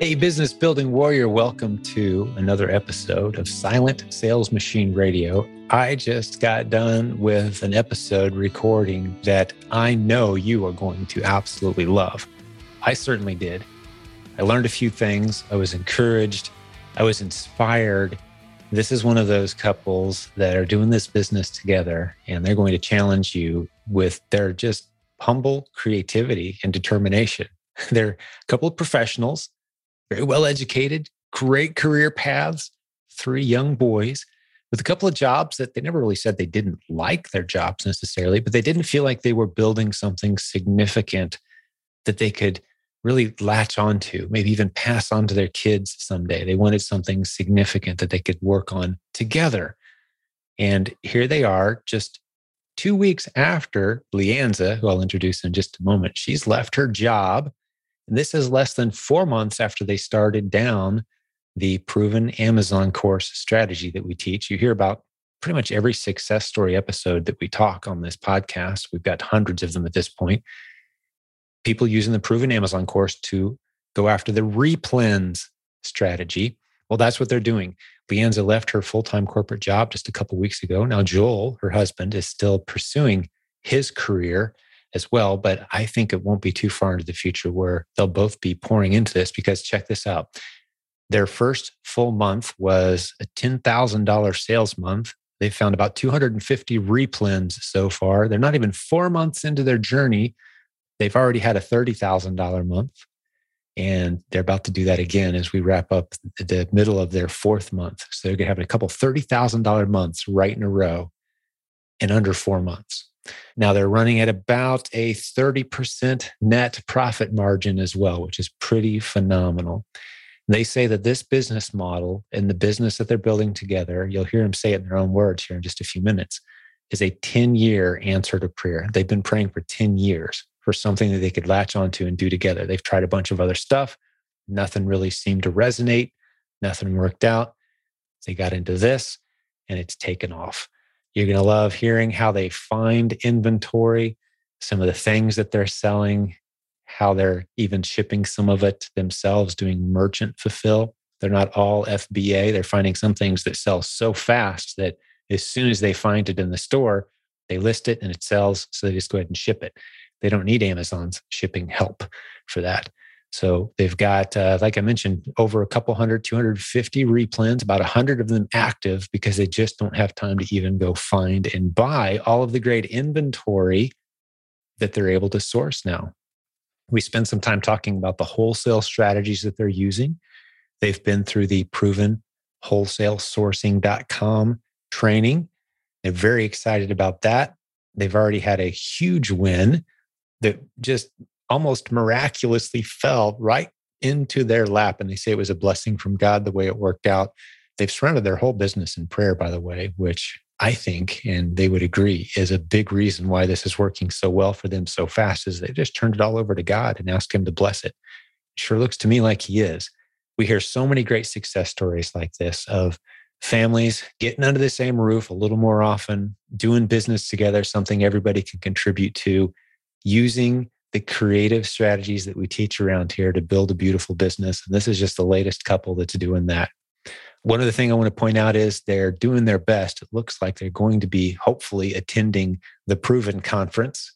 Hey, business building warrior, welcome to another episode of Silent Sales Machine Radio. I just got done with an episode recording that I know you are going to absolutely love. I certainly did. I learned a few things, I was encouraged, I was inspired. This is one of those couples that are doing this business together, and they're going to challenge you with their just humble creativity and determination. They're a couple of professionals very well educated, great career paths, three young boys with a couple of jobs that they never really said they didn't like their jobs necessarily, but they didn't feel like they were building something significant that they could really latch onto, maybe even pass on to their kids someday. They wanted something significant that they could work on together. And here they are, just two weeks after Leanza, who I'll introduce in just a moment, she's left her job and this is less than four months after they started down the proven Amazon course strategy that we teach. You hear about pretty much every success story episode that we talk on this podcast. We've got hundreds of them at this point. People using the proven Amazon course to go after the replens strategy. Well, that's what they're doing. Leanza left her full time corporate job just a couple weeks ago. Now, Joel, her husband, is still pursuing his career as well. But I think it won't be too far into the future where they'll both be pouring into this because check this out. Their first full month was a $10,000 sales month. They found about 250 replens so far. They're not even four months into their journey. They've already had a $30,000 month. And they're about to do that again as we wrap up the middle of their fourth month. So they're going to have a couple $30,000 months right in a row in under four months. Now they're running at about a 30% net profit margin as well, which is pretty phenomenal. They say that this business model and the business that they're building together, you'll hear them say it in their own words here in just a few minutes, is a 10 year answer to prayer. They've been praying for 10 years for something that they could latch onto and do together. They've tried a bunch of other stuff. Nothing really seemed to resonate. Nothing worked out. They got into this and it's taken off. You're going to love hearing how they find inventory, some of the things that they're selling, how they're even shipping some of it themselves, doing merchant fulfill. They're not all FBA. They're finding some things that sell so fast that as soon as they find it in the store, they list it and it sells. So they just go ahead and ship it. They don't need Amazon's shipping help for that. So they've got, uh, like I mentioned, over a couple hundred, 250 replens, about 100 of them active because they just don't have time to even go find and buy all of the great inventory that they're able to source now. We spent some time talking about the wholesale strategies that they're using. They've been through the proven wholesalesourcing.com training. They're very excited about that. They've already had a huge win that just almost miraculously fell right into their lap. And they say it was a blessing from God the way it worked out. They've surrounded their whole business in prayer, by the way, which I think, and they would agree, is a big reason why this is working so well for them so fast, is they just turned it all over to God and asked Him to bless it. it sure looks to me like He is. We hear so many great success stories like this of families getting under the same roof a little more often, doing business together, something everybody can contribute to, using the creative strategies that we teach around here to build a beautiful business. And this is just the latest couple that's doing that. One of the things I want to point out is they're doing their best. It looks like they're going to be hopefully attending the Proven Conference.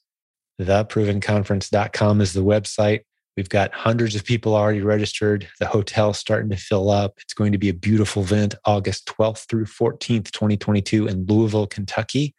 Theprovenconference.com is the website. We've got hundreds of people already registered. The hotel's starting to fill up. It's going to be a beautiful event, August 12th through 14th, 2022, in Louisville, Kentucky.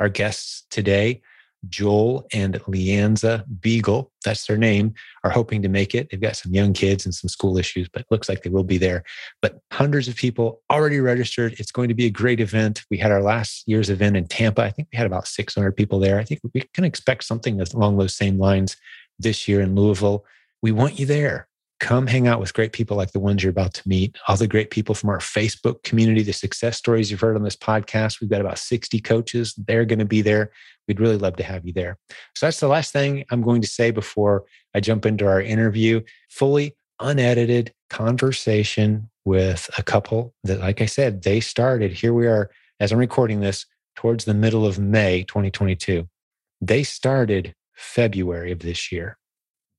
Our guests today Joel and Leanza Beagle, that's their name, are hoping to make it. They've got some young kids and some school issues, but looks like they will be there. But hundreds of people already registered. It's going to be a great event. We had our last year's event in Tampa. I think we had about 600 people there. I think we can expect something along those same lines this year in Louisville. We want you there come hang out with great people like the ones you're about to meet, all the great people from our Facebook community, the success stories you've heard on this podcast. We've got about 60 coaches. They're going to be there. We'd really love to have you there. So that's the last thing I'm going to say before I jump into our interview. Fully unedited conversation with a couple that, like I said, they started. Here we are, as I'm recording this, towards the middle of May 2022. They started February of this year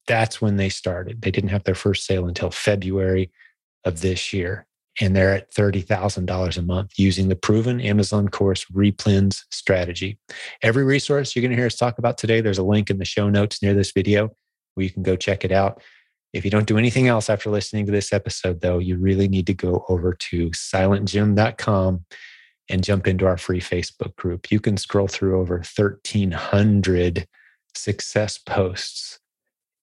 That's when they started. They didn't have their first sale until February of this year. And they're at $30,000 a month using the proven Amazon course Replens strategy. Every resource you're going to hear us talk about today, there's a link in the show notes near this video where you can go check it out. If you don't do anything else after listening to this episode, though, you really need to go over to silentjim.com and jump into our free Facebook group. You can scroll through over 1,300 success posts.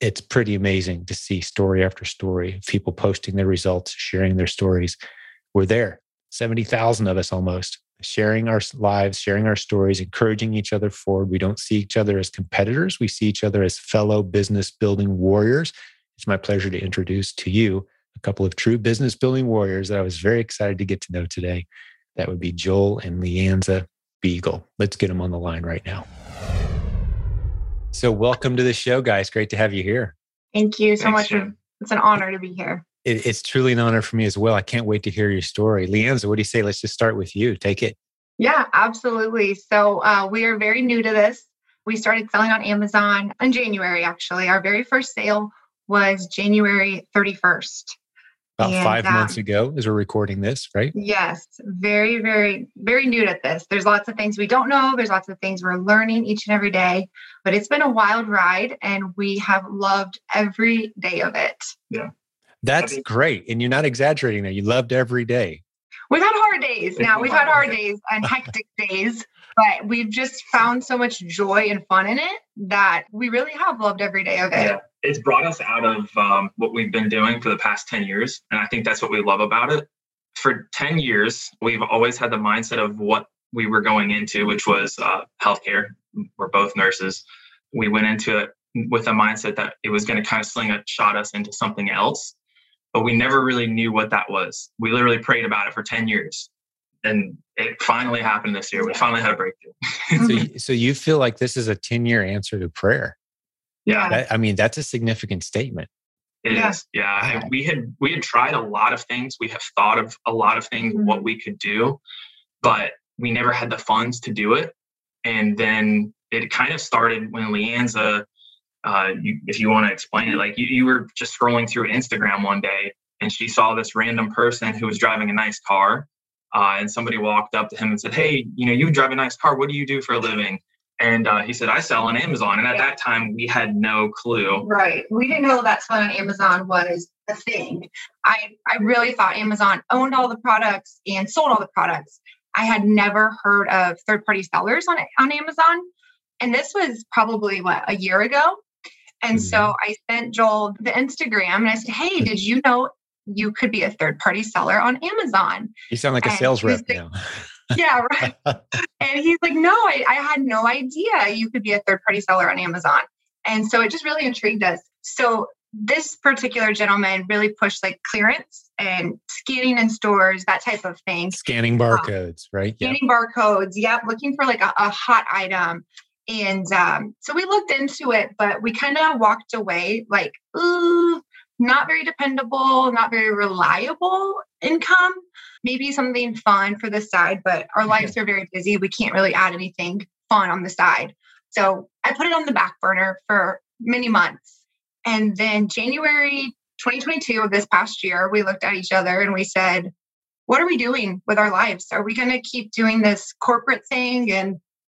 It's pretty amazing to see story after story, people posting their results, sharing their stories. We're there, 70,000 of us almost, sharing our lives, sharing our stories, encouraging each other forward. We don't see each other as competitors, we see each other as fellow business building warriors. It's my pleasure to introduce to you a couple of true business building warriors that I was very excited to get to know today. That would be Joel and Leanza Beagle. Let's get them on the line right now. So, welcome to the show, guys. Great to have you here. Thank you so Thanks, much. Jim. It's an honor to be here. It, it's truly an honor for me as well. I can't wait to hear your story. Leanza, what do you say? Let's just start with you. Take it. Yeah, absolutely. So, uh, we are very new to this. We started selling on Amazon in January, actually. Our very first sale was January 31st about and, five um, months ago as we're recording this, right? Yes, very, very, very new at this. There's lots of things we don't know. There's lots of things we're learning each and every day, but it's been a wild ride and we have loved every day of it. Yeah. That's great. And you're not exaggerating there. You loved every day. We've had hard days now. We've had hard days and hectic days, but we've just found so much joy and fun in it that we really have loved every day of it. Yeah it's brought us out of um, what we've been doing for the past 10 years. And I think that's what we love about it. For 10 years, we've always had the mindset of what we were going into, which was uh, healthcare. We're both nurses. We went into it with a mindset that it was going to kind of sling a shot us into something else, but we never really knew what that was. We literally prayed about it for 10 years. And it finally happened this year. We finally had a breakthrough. so, so you feel like this is a 10 year answer to prayer? Yeah. That, I mean, that's a significant statement. It yeah. is. Yeah. We had we had tried a lot of things. We have thought of a lot of things mm-hmm. what we could do, but we never had the funds to do it. And then it kind of started when Leanza, uh, you, if you want to explain it, like you, you were just scrolling through Instagram one day and she saw this random person who was driving a nice car. Uh, and somebody walked up to him and said, Hey, you know, you drive a nice car. What do you do for a living? And uh, he said, I sell on Amazon. And at yeah. that time, we had no clue. Right. We didn't know that selling on Amazon was a thing. I, I really thought Amazon owned all the products and sold all the products. I had never heard of third party sellers on, on Amazon. And this was probably what, a year ago? And mm-hmm. so I sent Joel the Instagram and I said, Hey, did you know you could be a third party seller on Amazon? You sound like a sales rep now. yeah, right. and he's like, no, I, I had no idea you could be a third party seller on Amazon. And so it just really intrigued us. So this particular gentleman really pushed like clearance and scanning in stores, that type of thing. Scanning um, barcodes, um, right? Scanning yep. barcodes. Yep. Looking for like a, a hot item. And um, so we looked into it, but we kind of walked away like, ooh, not very dependable, not very reliable income. Maybe something fun for the side, but our lives are very busy. We can't really add anything fun on the side. So I put it on the back burner for many months. And then January 2022 of this past year, we looked at each other and we said, What are we doing with our lives? Are we going to keep doing this corporate thing and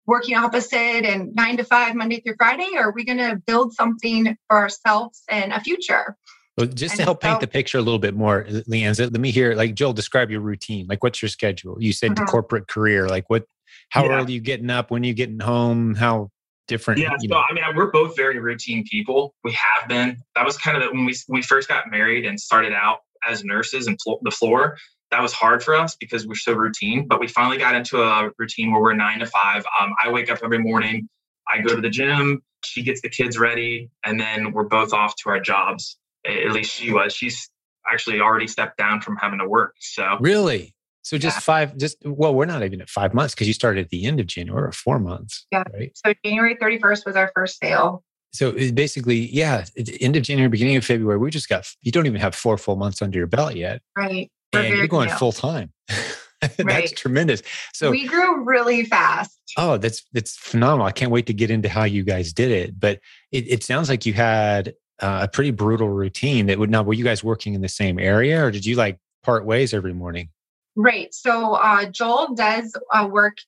working opposite and nine to five, Monday through Friday? Or are we going to build something for ourselves and a future? Well, just to help paint the picture a little bit more, Leanne, let me hear, like Joel, describe your routine. Like, what's your schedule? You said mm-hmm. corporate career. Like, what? How yeah. early are you getting up? When are you getting home? How different? Yeah, so know? I mean, we're both very routine people. We have been. That was kind of the, when we when we first got married and started out as nurses and the floor. That was hard for us because we're so routine. But we finally got into a routine where we're nine to five. Um, I wake up every morning. I go to the gym. She gets the kids ready, and then we're both off to our jobs at least she was. She's actually already stepped down from having to work. So really, so just yeah. five, just well, we're not even at five months because you started at the end of January or four months. Yeah. Right. So January 31st was our first sale. So basically, yeah, end of January, beginning of February, we just got, you don't even have four full months under your belt yet. Right. We're and you're going new. full time. that's right. tremendous. So we grew really fast. Oh, that's that's phenomenal. I can't wait to get into how you guys did it. But it, it sounds like you had uh, a pretty brutal routine. That would now were you guys working in the same area, or did you like part ways every morning? Right. So uh, Joel does uh, work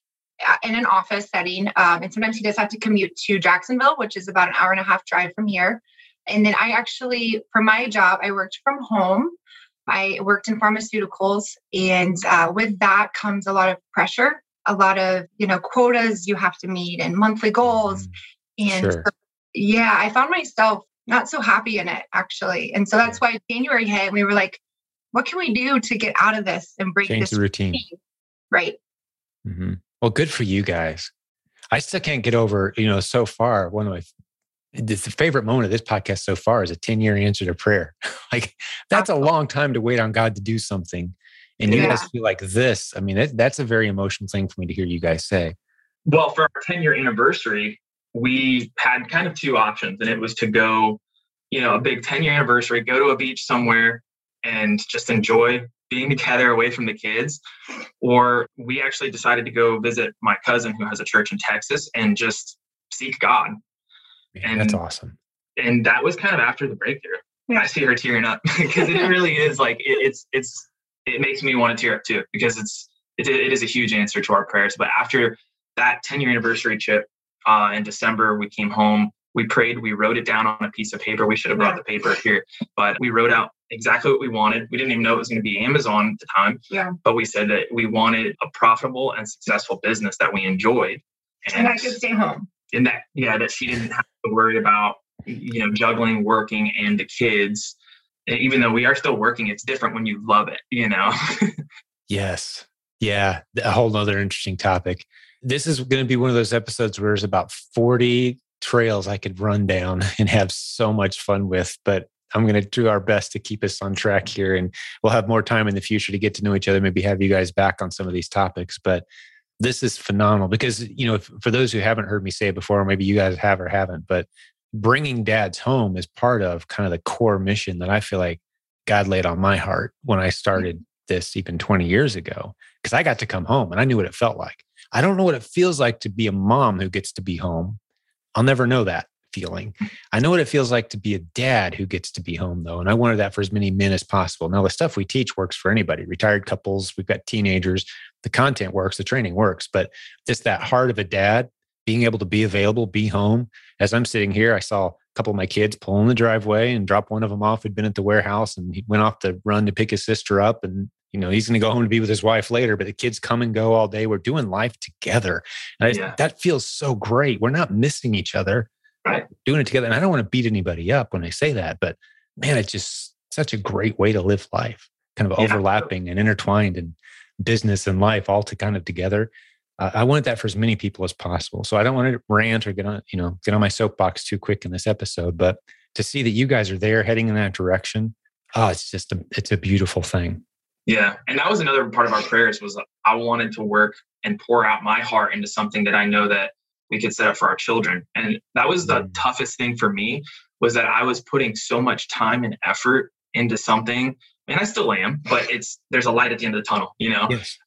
uh, in an office setting, um, and sometimes he does have to commute to Jacksonville, which is about an hour and a half drive from here. And then I actually, for my job, I worked from home. I worked in pharmaceuticals, and uh, with that comes a lot of pressure, a lot of you know quotas you have to meet and monthly goals. Mm-hmm. And sure. so, yeah, I found myself not so happy in it actually, and so that's why January hit. And we were like, what can we do to get out of this and break Change this the routine? routine? Right. Mm-hmm. Well, good for you guys. I still can't get over, you know, so far, one of my the favorite moment of this podcast so far is a 10 year answer to prayer. like that's a long time to wait on God to do something. And you guys feel like this. I mean, that, that's a very emotional thing for me to hear you guys say. Well, for our 10 year anniversary, we had kind of two options, and it was to go, you know, a big 10 year anniversary, go to a beach somewhere and just enjoy being together away from the kids. Or we actually decided to go visit my cousin who has a church in Texas and just seek God Man, and that's awesome. And that was kind of after the breakthrough. Yeah. I see her tearing up because it really is like it, it's it's it makes me want to tear up too because it's it, it is a huge answer to our prayers. But after that 10 year anniversary trip uh, in December, we came home. We prayed. We wrote it down on a piece of paper. We should have brought the paper here, but we wrote out exactly what we wanted. We didn't even know it was going to be Amazon at the time. Yeah. But we said that we wanted a profitable and successful business that we enjoyed. And, and I could stay home and that yeah that she didn't have to worry about you know juggling working and the kids even though we are still working it's different when you love it you know yes yeah a whole nother interesting topic this is going to be one of those episodes where there's about 40 trails i could run down and have so much fun with but i'm going to do our best to keep us on track here and we'll have more time in the future to get to know each other maybe have you guys back on some of these topics but this is phenomenal because you know for those who haven't heard me say it before maybe you guys have or haven't but bringing dads home is part of kind of the core mission that i feel like god laid on my heart when i mm-hmm. started this even 20 years ago because i got to come home and i knew what it felt like i don't know what it feels like to be a mom who gets to be home i'll never know that feeling i know what it feels like to be a dad who gets to be home though and i wanted that for as many men as possible now the stuff we teach works for anybody retired couples we've got teenagers the content works, the training works, but just that heart of a dad being able to be available, be home. As I'm sitting here, I saw a couple of my kids pull in the driveway and drop one of them off. Had been at the warehouse and he went off to run to pick his sister up. And, you know, he's going to go home to be with his wife later, but the kids come and go all day. We're doing life together. And yeah. that feels so great. We're not missing each other, right. doing it together. And I don't want to beat anybody up when I say that, but man, it's just such a great way to live life, kind of yeah. overlapping and intertwined. And business and life all to kind of together. Uh, I wanted that for as many people as possible. So I don't want to rant or get on, you know, get on my soapbox too quick in this episode, but to see that you guys are there heading in that direction, oh, it's just a, it's a beautiful thing. Yeah, and that was another part of our prayers was I wanted to work and pour out my heart into something that I know that we could set up for our children. And that was the mm. toughest thing for me was that I was putting so much time and effort into something and I still am, but it's there's a light at the end of the tunnel, you know. Yes.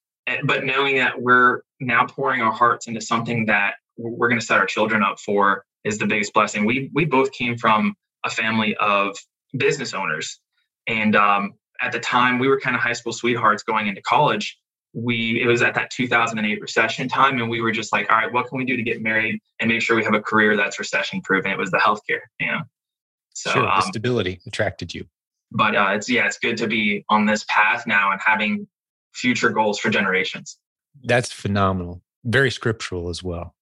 But knowing that we're now pouring our hearts into something that we're going to set our children up for is the biggest blessing. We we both came from a family of business owners, and um, at the time we were kind of high school sweethearts going into college. We it was at that 2008 recession time, and we were just like, all right, what can we do to get married and make sure we have a career that's recession proof? And it was the healthcare, you know. So sure, um, stability attracted you but uh, it's yeah, it's good to be on this path now and having future goals for generations. That's phenomenal. Very scriptural as well.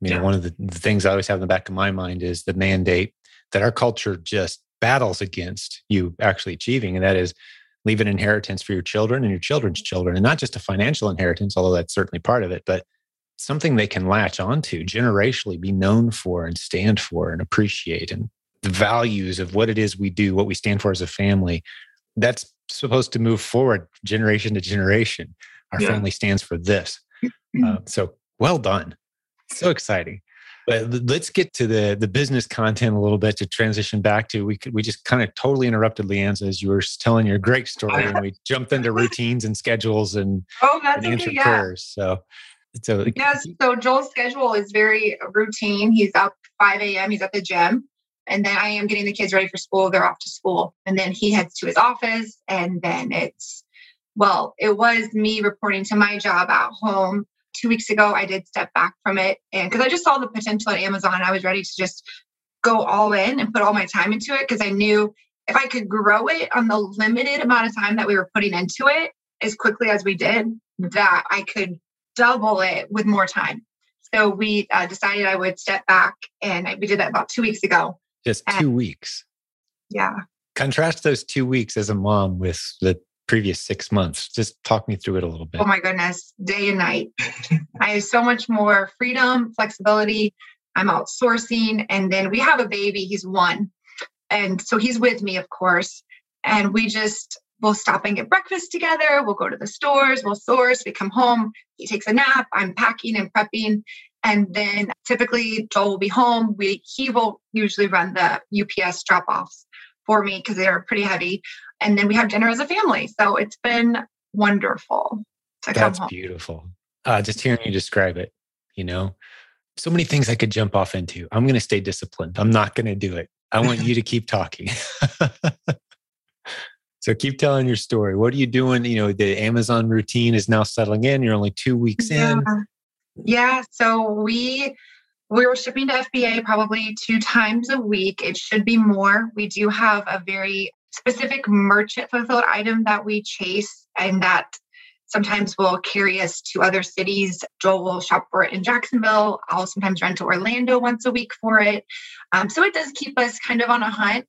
You know, yeah. one of the, the things I always have in the back of my mind is the mandate that our culture just battles against you actually achieving, and that is leave an inheritance for your children and your children's children, and not just a financial inheritance, although that's certainly part of it, but something they can latch onto generationally, be known for and stand for and appreciate and the values of what it is we do, what we stand for as a family, that's supposed to move forward generation to generation. Our yeah. family stands for this. Uh, so well done. So exciting. But let's get to the the business content a little bit to transition back to. We could, we just kind of totally interrupted Leanza as you were telling your great story, and we jumped into routines and schedules and, oh, that's and okay, yeah. prayers. So so yes, so Joel's schedule is very routine. He's up 5 a.m. He's at the gym And then I am getting the kids ready for school. They're off to school. And then he heads to his office. And then it's, well, it was me reporting to my job at home. Two weeks ago, I did step back from it. And because I just saw the potential at Amazon, I was ready to just go all in and put all my time into it because I knew if I could grow it on the limited amount of time that we were putting into it as quickly as we did, that I could double it with more time. So we uh, decided I would step back, and we did that about two weeks ago. Just two and, weeks. Yeah. Contrast those two weeks as a mom with the previous six months. Just talk me through it a little bit. Oh my goodness, day and night. I have so much more freedom, flexibility. I'm outsourcing, and then we have a baby. He's one, and so he's with me, of course. And we just we'll stop and get breakfast together. We'll go to the stores, we'll source, we come home, he takes a nap, I'm packing and prepping. And then typically Joel will be home. We he will usually run the UPS drop offs for me because they're pretty heavy. And then we have dinner as a family. So it's been wonderful to That's come home. beautiful. Uh, just hearing you describe it, you know, so many things I could jump off into. I'm going to stay disciplined. I'm not going to do it. I want you to keep talking. So keep telling your story. What are you doing? You know, the Amazon routine is now settling in. You're only two weeks yeah. in. Yeah. So we we were shipping to FBA probably two times a week. It should be more. We do have a very specific merchant fulfilled item that we chase and that sometimes will carry us to other cities. Joel will shop for it in Jacksonville. I'll sometimes run to Orlando once a week for it. Um, so it does keep us kind of on a hunt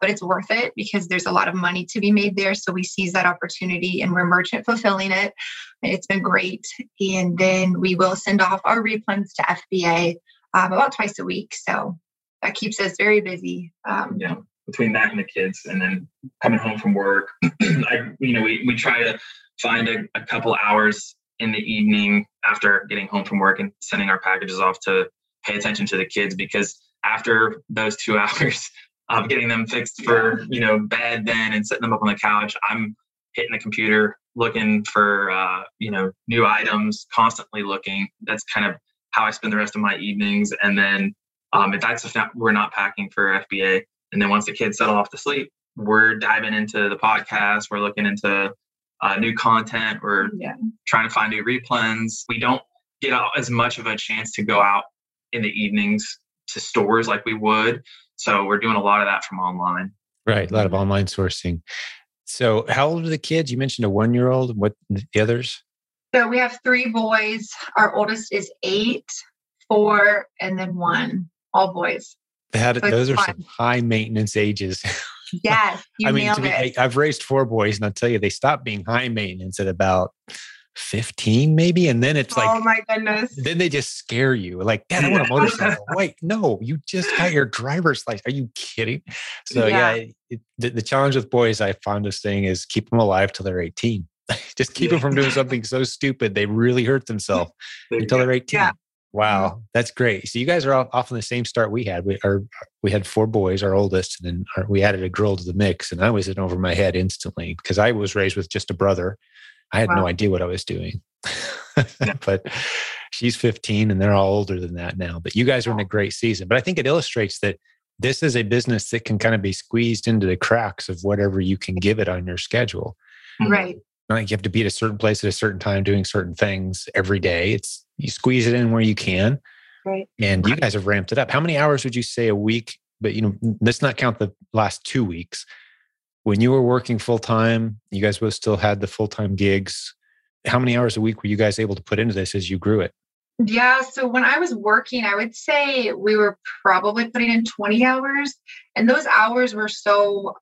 but it's worth it because there's a lot of money to be made there. So we seize that opportunity and we're merchant fulfilling it. It's been great. And then we will send off our replens to FBA um, about twice a week. So that keeps us very busy. Um, yeah, between that and the kids, and then coming home from work, I, you know, we, we try to find a, a couple hours in the evening after getting home from work and sending our packages off to pay attention to the kids because after those two hours of getting them fixed for you know bed then and setting them up on the couch i'm hitting the computer looking for uh, you know new items constantly looking that's kind of how i spend the rest of my evenings and then um, if that's if not, we're not packing for fba and then once the kids settle off to sleep we're diving into the podcast we're looking into uh, new content we're yeah. trying to find new replens we don't get as much of a chance to go out in the evenings to stores like we would so we're doing a lot of that from online. Right, a lot of online sourcing. So how old are the kids? You mentioned a one year old. What the others? So we have three boys. Our oldest is eight, four, and then one. All boys. That, so those are fun. some high maintenance ages. Yes, I mean, to be, I, I've raised four boys, and I'll tell you, they stop being high maintenance at about 15 maybe and then it's like oh my goodness then they just scare you like dad i want a motorcycle wait no you just got your driver's license are you kidding so yeah, yeah it, the, the, challenge with boys i found this thing is keep them alive till they're 18 just keep them from doing something so stupid they really hurt themselves until they're 18 yeah. wow that's great so you guys are off, off on the same start we had we are we had four boys our oldest and then our, we added a girl to the mix and i was in over my head instantly because i was raised with just a brother I had wow. no idea what I was doing. but she's 15 and they're all older than that now. But you guys are in a great season. But I think it illustrates that this is a business that can kind of be squeezed into the cracks of whatever you can give it on your schedule. Right. Not like you have to be at a certain place at a certain time doing certain things every day. It's you squeeze it in where you can. Right. And you guys have ramped it up. How many hours would you say a week? But you know, let's not count the last two weeks when you were working full time, you guys both still had the full time gigs. How many hours a week were you guys able to put into this as you grew it? Yeah, so when I was working, I would say we were probably putting in 20 hours. And those hours were so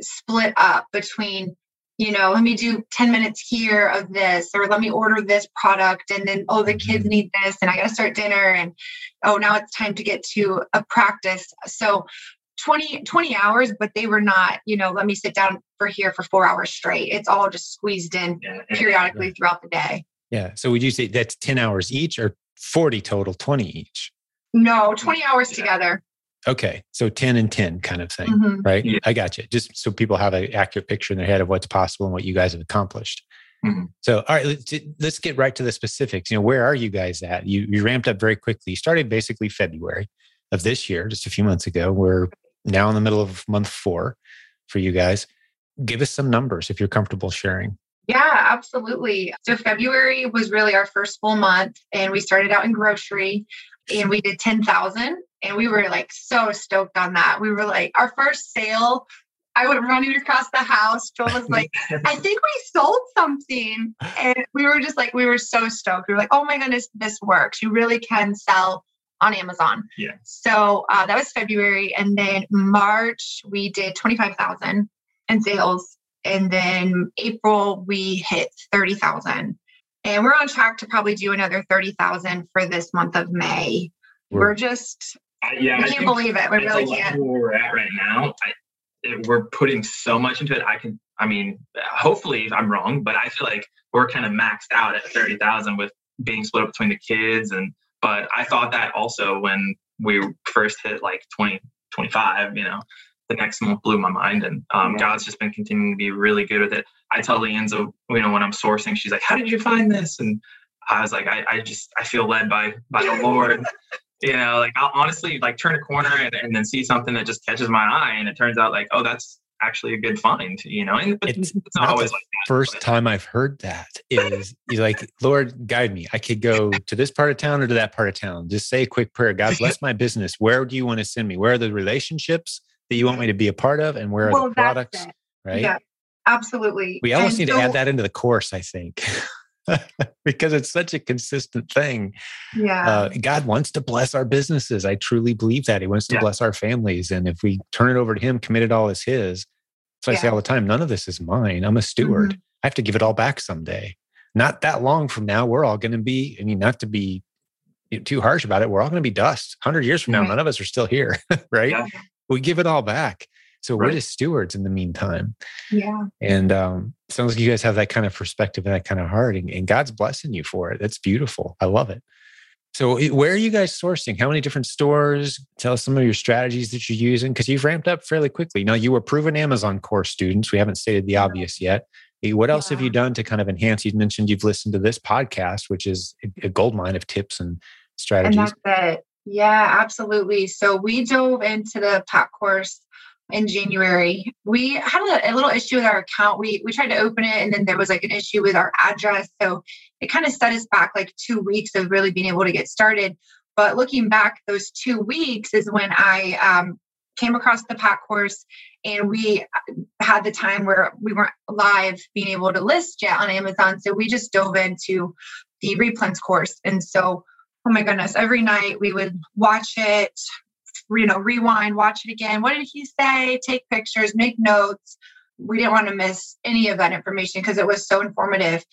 split up between, you know, let me do 10 minutes here of this, or let me order this product. And then, oh, the kids mm-hmm. need this, and I got to start dinner. And oh, now it's time to get to a practice. So 20, 20 hours, but they were not, you know, let me sit down for here for four hours straight. It's all just squeezed in yeah, periodically yeah. throughout the day. Yeah. So would you say that's 10 hours each or 40 total, 20 each? No, 20 hours yeah. together. Okay. So 10 and 10 kind of thing, mm-hmm. right? I got you. Just so people have an accurate picture in their head of what's possible and what you guys have accomplished. Mm-hmm. So, all right, let's, let's get right to the specifics. You know, where are you guys at? You, you ramped up very quickly. You started basically February of this year, just a few months ago. We're now in the middle of month four for you guys. Give us some numbers if you're comfortable sharing. Yeah, absolutely. So February was really our first full month, and we started out in grocery, and we did ten thousand, and we were like so stoked on that. We were like, our first sale. I went running across the house. Joel was like, I think we sold something. And we were just like, we were so stoked. We were like, oh my goodness, this works. You really can sell on Amazon. Yeah. So uh, that was February. And then March, we did 25,000 in sales and then April we hit 30,000. And we're on track to probably do another 30,000 for this month of May. We're, we're just I, yeah, we can't believe it. We really can't. Where we're at right now, I, it, we're putting so much into it. I can, I mean, hopefully I'm wrong, but I feel like we're kind of maxed out at 30,000 with being split up between the kids. And, but I thought that also when we first hit like 20, 25, you know, the next month blew my mind. And um, yeah. God's just been continuing to be really good with it. I tell Leanza, you know, when I'm sourcing, she's like, "How did you find this?" And I was like, "I, I just I feel led by by the Lord." you know, like I'll honestly like turn a corner and, and then see something that just catches my eye, and it turns out like, oh, that's actually a good find, you know. And it's, it's not always like that, first time I've heard that is you like, Lord, guide me. I could go to this part of town or to that part of town. Just say a quick prayer. God bless my business. Where do you want to send me? Where are the relationships? that you want me to be a part of and where well, are the products right yeah absolutely we almost and need so, to add that into the course i think because it's such a consistent thing. Yeah. Uh, god wants to bless our businesses. I truly believe that. He wants to yeah. bless our families. And if we turn it over to him commit it all as his so yeah. i say all the time none of this is mine. I'm a steward. Mm-hmm. i have to give it all back someday. Not that long from now we're all going to be i mean not to be too harsh about it we're all going to be dust. 100 years from now none of us are still here right? Yeah. We give it all back. So right. we're just stewards in the meantime. Yeah. And um, sounds like you guys have that kind of perspective and that kind of heart, and, and God's blessing you for it. That's beautiful. I love it. So, where are you guys sourcing? How many different stores? Tell us some of your strategies that you're using because you've ramped up fairly quickly. Now, you were proven Amazon course students. We haven't stated the obvious yet. What else yeah. have you done to kind of enhance? You mentioned you've listened to this podcast, which is a gold mine of tips and strategies. And. Yeah, absolutely. So we dove into the PAC course in January. We had a, a, little issue with our account. We we tried to open it and then there was like an issue with our address. So it kind of set us back like two weeks of really being able to get started. But looking back, those two weeks is when I um, came across the PAC course and we uh, had the time where we weren't live being able to list yet on Amazon. So we just dove into the replens course. And so oh my goodness, every night we would watch it, you know, rewind, watch it again. What did he say? Take pictures, make notes. We didn't want to miss any of that information because it was so informative.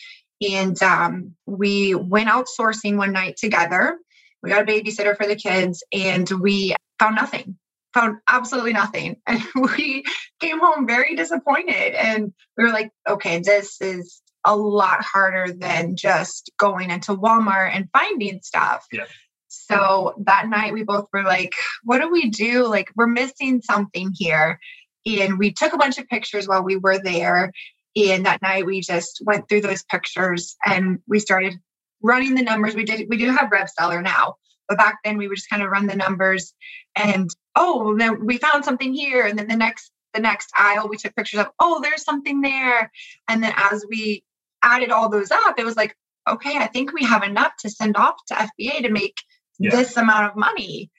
And um, we went outsourcing one night together. We got a babysitter for the kids and we found nothing, found absolutely nothing. And we came home very disappointed. And we were like, okay, this is a lot harder than just going into Walmart and finding stuff. Yeah. So that night we both were like, what do we do? Like, we're missing something here. And we took a bunch of pictures while we were there. And that night we just went through those pictures and we started running the numbers. We did we do have RevSeller now, but back then we would just kind of run the numbers and oh, then we found something here. And then the next the next aisle we took pictures of, oh, there's something there. And then as we added all those up, it was like, okay, I think we have enough to send off to FBA to make yeah. this amount of money.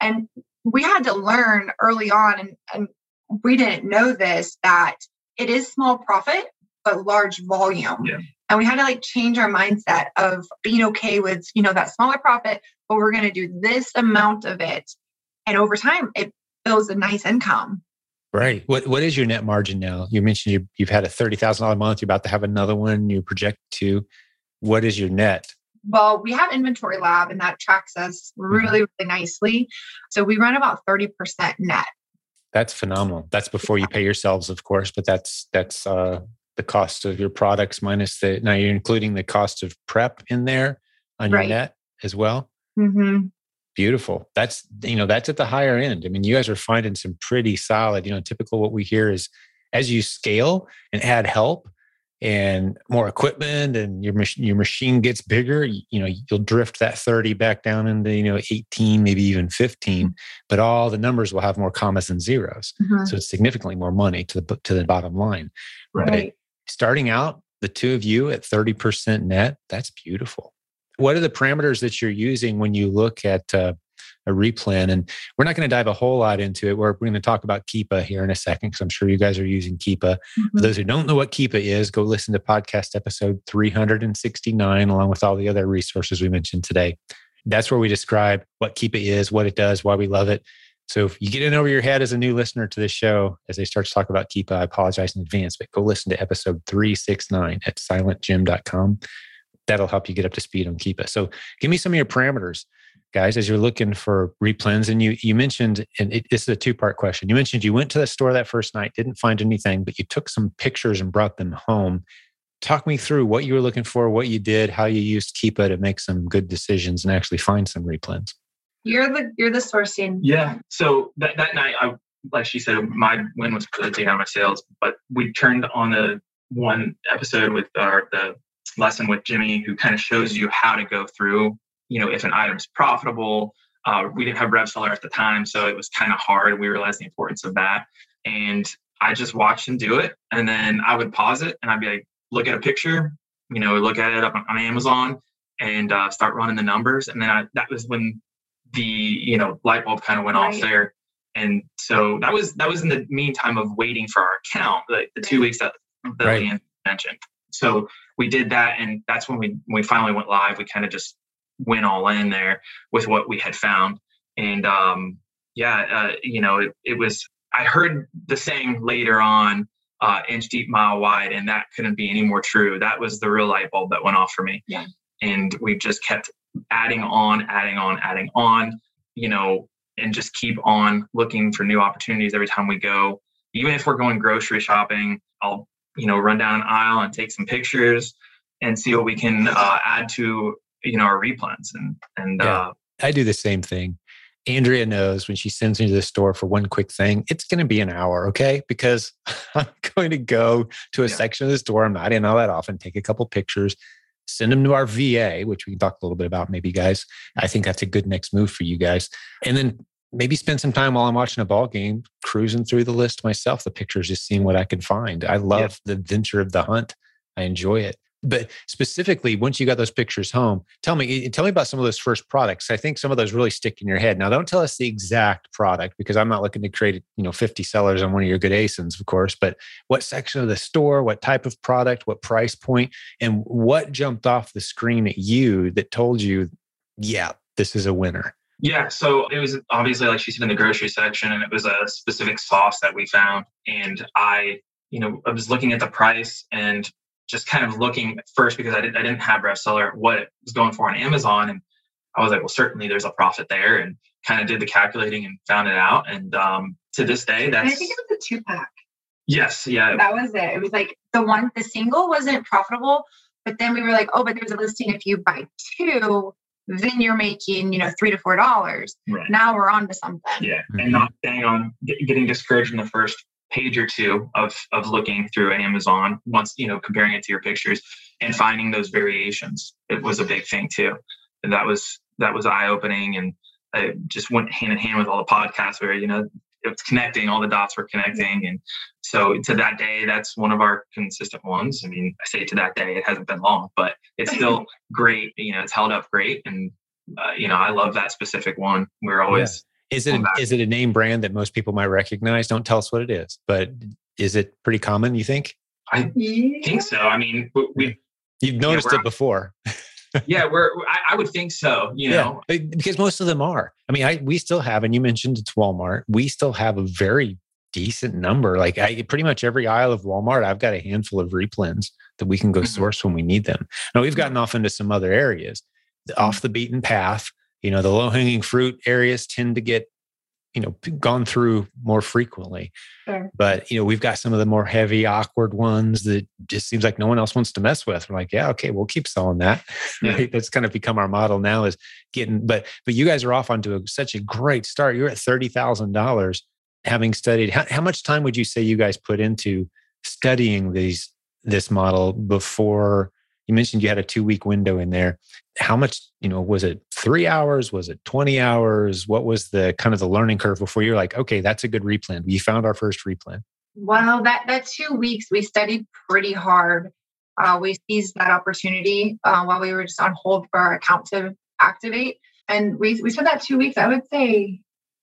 And we had to learn early on, and, and we didn't know this, that it is small profit, but large volume. Yeah. And we had to like change our mindset of being okay with, you know, that smaller profit, but we're going to do this amount of it. And over time, it builds a nice income. Right. What What is your net margin now? You mentioned you, you've had a thirty thousand dollar month. You're about to have another one. You project to. What is your net? Well, we have Inventory Lab, and that tracks us mm-hmm. really, really nicely. So we run about thirty percent net. That's phenomenal. That's before you pay yourselves, of course, but that's that's uh, the cost of your products minus the. Now you're including the cost of prep in there on your net as well. Mm-hmm. Beautiful. That's you know that's at the higher end. I mean, you guys are finding some pretty solid. You know, typical what we hear is as you scale and add help, and more equipment and your machine your machine gets bigger you, you, know you'll drift that 30 back down into you know 18 maybe even 15 mm-hmm. but all the numbers will have more commas than zeros mm-hmm. so it's significantly more money to the to the bottom line right starting out the two of you at 30% net that's beautiful what are the parameters that you're using when you look at uh, a replen. And we're not going to dive a whole lot into it. We're, we're going to talk about Keepa here in a second because I'm sure you guys are using Keepa. Mm-hmm. For those who don't know what Keepa is, go listen to podcast episode 369 along with all the other resources we mentioned today. That's where we describe what Keepa is, what it does, why we love it. So if you get in over your head as a new listener to this show, as they start to talk about Keepa, I apologize in advance, but go listen to episode 369 at silentjim.com. That'll help you get up to speed on Keepa. So give me some of your parameters guys as you're looking for replens and you you mentioned and it, this is a two part question. You mentioned you went to the store that first night didn't find anything but you took some pictures and brought them home. Talk me through what you were looking for what you did how you used keepa to make some good decisions and actually find some replens. You're the you're the sourcing yeah so that, that night i like she said my win was taking out my sales but we turned on a one episode with our the lesson with jimmy who kind of shows you how to go through you know, if an item's profitable. Uh, we didn't have RevSeller at the time, so it was kind of hard. We realized the importance of that. And I just watched him do it. And then I would pause it and I'd be like, look at a picture, you know, look at it up on, on Amazon and uh, start running the numbers. And then I, that was when the, you know, light bulb kind of went right. off there. And so that was, that was in the meantime of waiting for our account, like the two weeks that, that right. mentioned. So we did that. And that's when we, when we finally went live, we kind of just went all in there with what we had found. And um, yeah, uh, you know, it, it, was, I heard the saying later on, uh, inch deep, mile wide, and that couldn't be any more true. That was the real light bulb that went off for me. Yeah. And we just kept adding on, adding on, adding on, you know, and just keep on looking for new opportunities every time we go. Even if we're going grocery shopping, I'll, you know, run down an aisle and take some pictures and see what we can uh, add to you know our replens and and yeah, uh, I do the same thing. Andrea knows when she sends me to the store for one quick thing, it's going to be an hour, okay? Because I'm going to go to a yeah. section of the store I'm not in all that often, take a couple pictures, send them to our VA, which we can talk a little bit about, maybe, guys. I think that's a good next move for you guys. And then maybe spend some time while I'm watching a ball game, cruising through the list myself, the pictures, just seeing what I can find. I love yeah. the adventure of the hunt. I enjoy it. But specifically, once you got those pictures home, tell me eh, tell me about some of those first products. I think some of those really stick in your head. Now, don't tell us the exact product because I'm not looking to create you know 50 sellers on one of your good ASINs, of course. But what section of the store, what type of product, what price point, and what jumped off the screen at you that told you, yeah, this is a winner. Yeah, so it was obviously like she said in the grocery section, and it was a specific sauce that we found, and I you know, I was looking at the price and just kind of looking first because I didn't I didn't have RevSeller what it was going for on Amazon, and I was like, well, certainly there's a profit there, and kind of did the calculating and found it out. And um, to this day, that's and I think it was a two pack. Yes, yeah, that was it. It was like the one the single wasn't profitable, but then we were like, oh, but there's a listing if you buy two. Then you're making, you know, three to four dollars. Right. Now we're on to something. Yeah, and not staying on getting discouraged in the first page or two of of looking through Amazon once you know comparing it to your pictures and finding those variations. It was a big thing too, and that was that was eye opening and I just went hand in hand with all the podcasts where you know it's connecting all the dots were connecting. And so to that day that's one of our consistent ones. I mean i say to that day it hasn't been long but it's still great you know it's held up great. And uh, you know i love that specific one. We're always is it is it a name brand that most people might recognize? Don't tell us what it is, but is it pretty common? You think? I think so. I mean, we you've noticed yeah, it before. yeah, we're. I, I, would think so. You know, yeah, because most of them are. I mean, I we still have, and you mentioned it's Walmart. We still have a very decent number. Like I pretty much every aisle of Walmart, I've got a handful of replens that we can go mm-hmm. source when we need them. Now we've gotten off into some other areas, off mm-hmm. the beaten path you know the low hanging fruit areas tend to get you know gone through more frequently. Sure. but you know we've got some of the more heavy awkward ones that just seems like no one else wants to mess with. We're like yeah okay we'll keep selling that. Yeah. right that's kind of become our model now is getting but but you guys are off onto a, such a great start. You're at $30000 having studied. How, how much time would you say you guys put into studying these this model before you mentioned you had a two week window in there. How much you know was it three hours? Was it 20 hours? What was the kind of the learning curve before you're like okay that's a good replen. We found our first replen. Well that that two weeks we studied pretty hard. Uh, we seized that opportunity uh, while we were just on hold for our account to activate. And we, we spent that two weeks i would say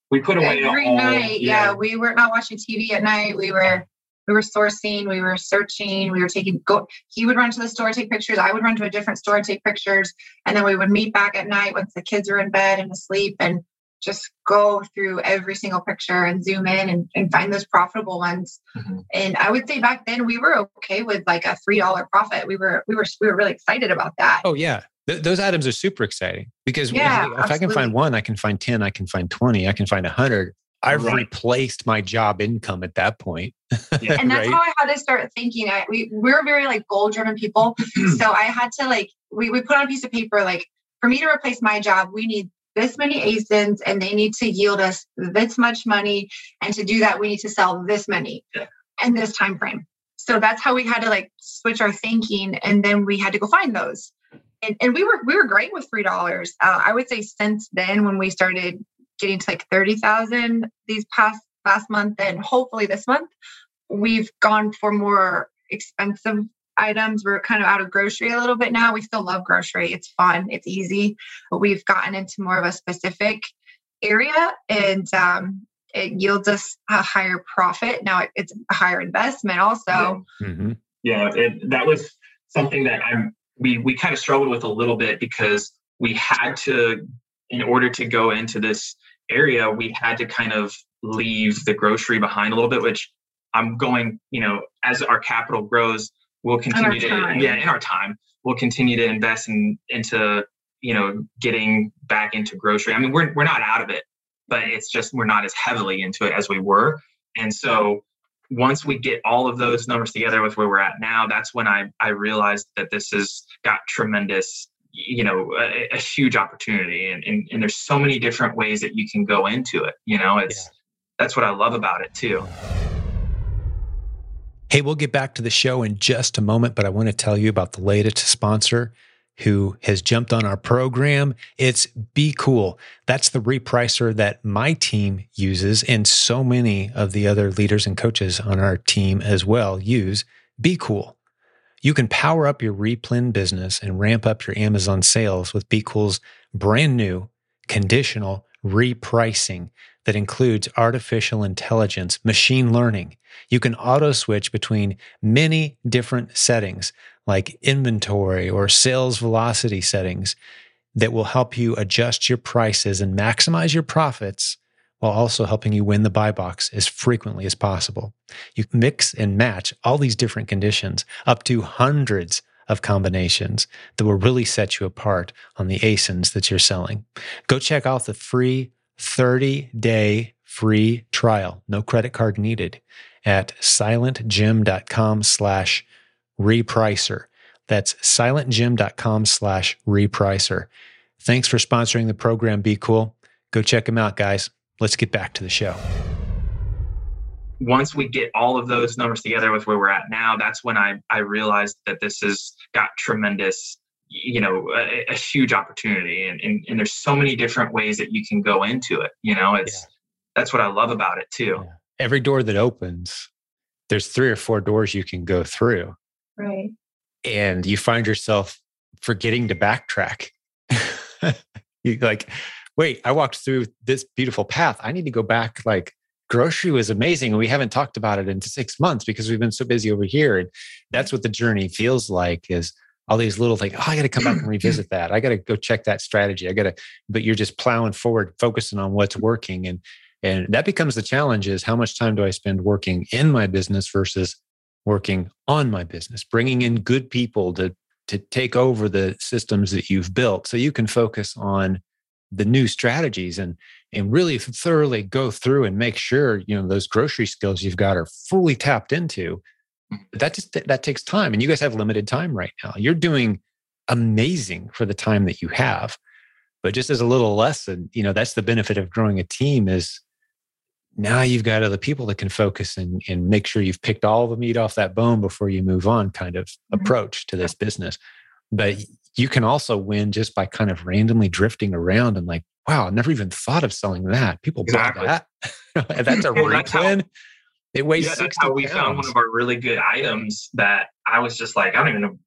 we put away every night yeah. yeah. we were not watching tv at night. We were we were sourcing, we were searching, we were taking go he would run to the store, take pictures, I would run to a different store and take pictures. And then we would meet back at night once the kids were in bed and asleep and just go through every single picture and zoom in and, and find those profitable ones. Mm-hmm. And I would say back then we were okay with like a three dollar profit. We were we were we were really excited about that. Oh yeah. Th- those items are super exciting because yeah, if, if I can find one, I can find 10, I can find 20, I can find 100. I've right. replaced my job income at that point. Yeah. and that's right? how I had to start thinking. I, we we're very like goal driven people, so I had to like we we put on a piece of paper like for me to replace my job, we need this many ASINs and they need to yield us this much money, and to do that, we need to sell this many yeah. in this time frame. So that's how we had to like switch our thinking, and then we had to go find those. And, and we were we were great with three dollars. Uh, I would say since then, when we started getting to like 30,000 these past last month and hopefully this month. We've gone for more expensive items. We're kind of out of grocery a little bit now. We still love grocery. It's fun, it's easy, but we've gotten into more of a specific area and um, it yields us a higher profit. Now it's a higher investment also. Yeah, mm-hmm. yeah it, that was something that I'm we we kind of struggled with a little bit because we had to in order to go into this area, we had to kind of leave the grocery behind a little bit, which I'm going, you know, as our capital grows, we'll continue to, time. yeah, in our time, we'll continue to invest in, into, you know, getting back into grocery. I mean, we're, we're not out of it, but it's just, we're not as heavily into it as we were. And so once we get all of those numbers together with where we're at now, that's when I, I realized that this has got tremendous you know a, a huge opportunity and, and, and there's so many different ways that you can go into it you know it's yeah. that's what i love about it too hey we'll get back to the show in just a moment but i want to tell you about the latest sponsor who has jumped on our program. It's BQool. That's the repricer that my team uses, and so many of the other leaders and coaches on our team as well use BQool. You can power up your replen business and ramp up your Amazon sales with BQool's brand new conditional repricing that includes artificial intelligence, machine learning. You can auto switch between many different settings like inventory or sales velocity settings that will help you adjust your prices and maximize your profits while also helping you win the buy box as frequently as possible. You mix and match all these different conditions up to hundreds of combinations that will really set you apart on the ASINs that you're selling. Go check out the free 30 day free trial, no credit card needed at silentjim.com slash repricer. That's silentjim.com slash repricer. Thanks for sponsoring the program. BQool. Go check them out, guys let's get back to the show. Once we get all of those numbers together with where we're at now, that's when I, I realized that this has got tremendous, you know, a, a huge opportunity. And, and, and, there's so many different ways that you can go into it. You know, it's, yeah. that's what I love about it too. Yeah. Every door that opens, there's three or four doors you can go through. Right. And you find yourself forgetting to backtrack. you like, wait, I walked through this beautiful path. I need to go back. Like grocery was amazing. And we haven't talked about it in six months because we've been so busy over here. And that's what the journey feels like is all these little things. Oh, I got to come back and revisit that. I got to go check that strategy. I got to, but you're just plowing forward, focusing on what's working. And, and that becomes the challenge is how much time do I spend working in my business versus working on my business, bringing in good people to, to take over the systems that you've built so you can focus on the new strategies and and really thoroughly go through and make sure you know those grocery skills you've got are fully tapped into mm. that just that takes time and you guys have limited time right now you're doing amazing for the time that you have but just as a little lesson you know that's the benefit of growing a team is now you've got other people that can focus and, and make sure you've picked all the meat off that bone before you move on kind of mm-hmm. approach to this business but you can also win just by kind of randomly drifting around and like wow i never even thought of selling that people exactly. buy that that's a replen it weighs yeah, that's how we pounds. found one of our really good items that i was just like i don't even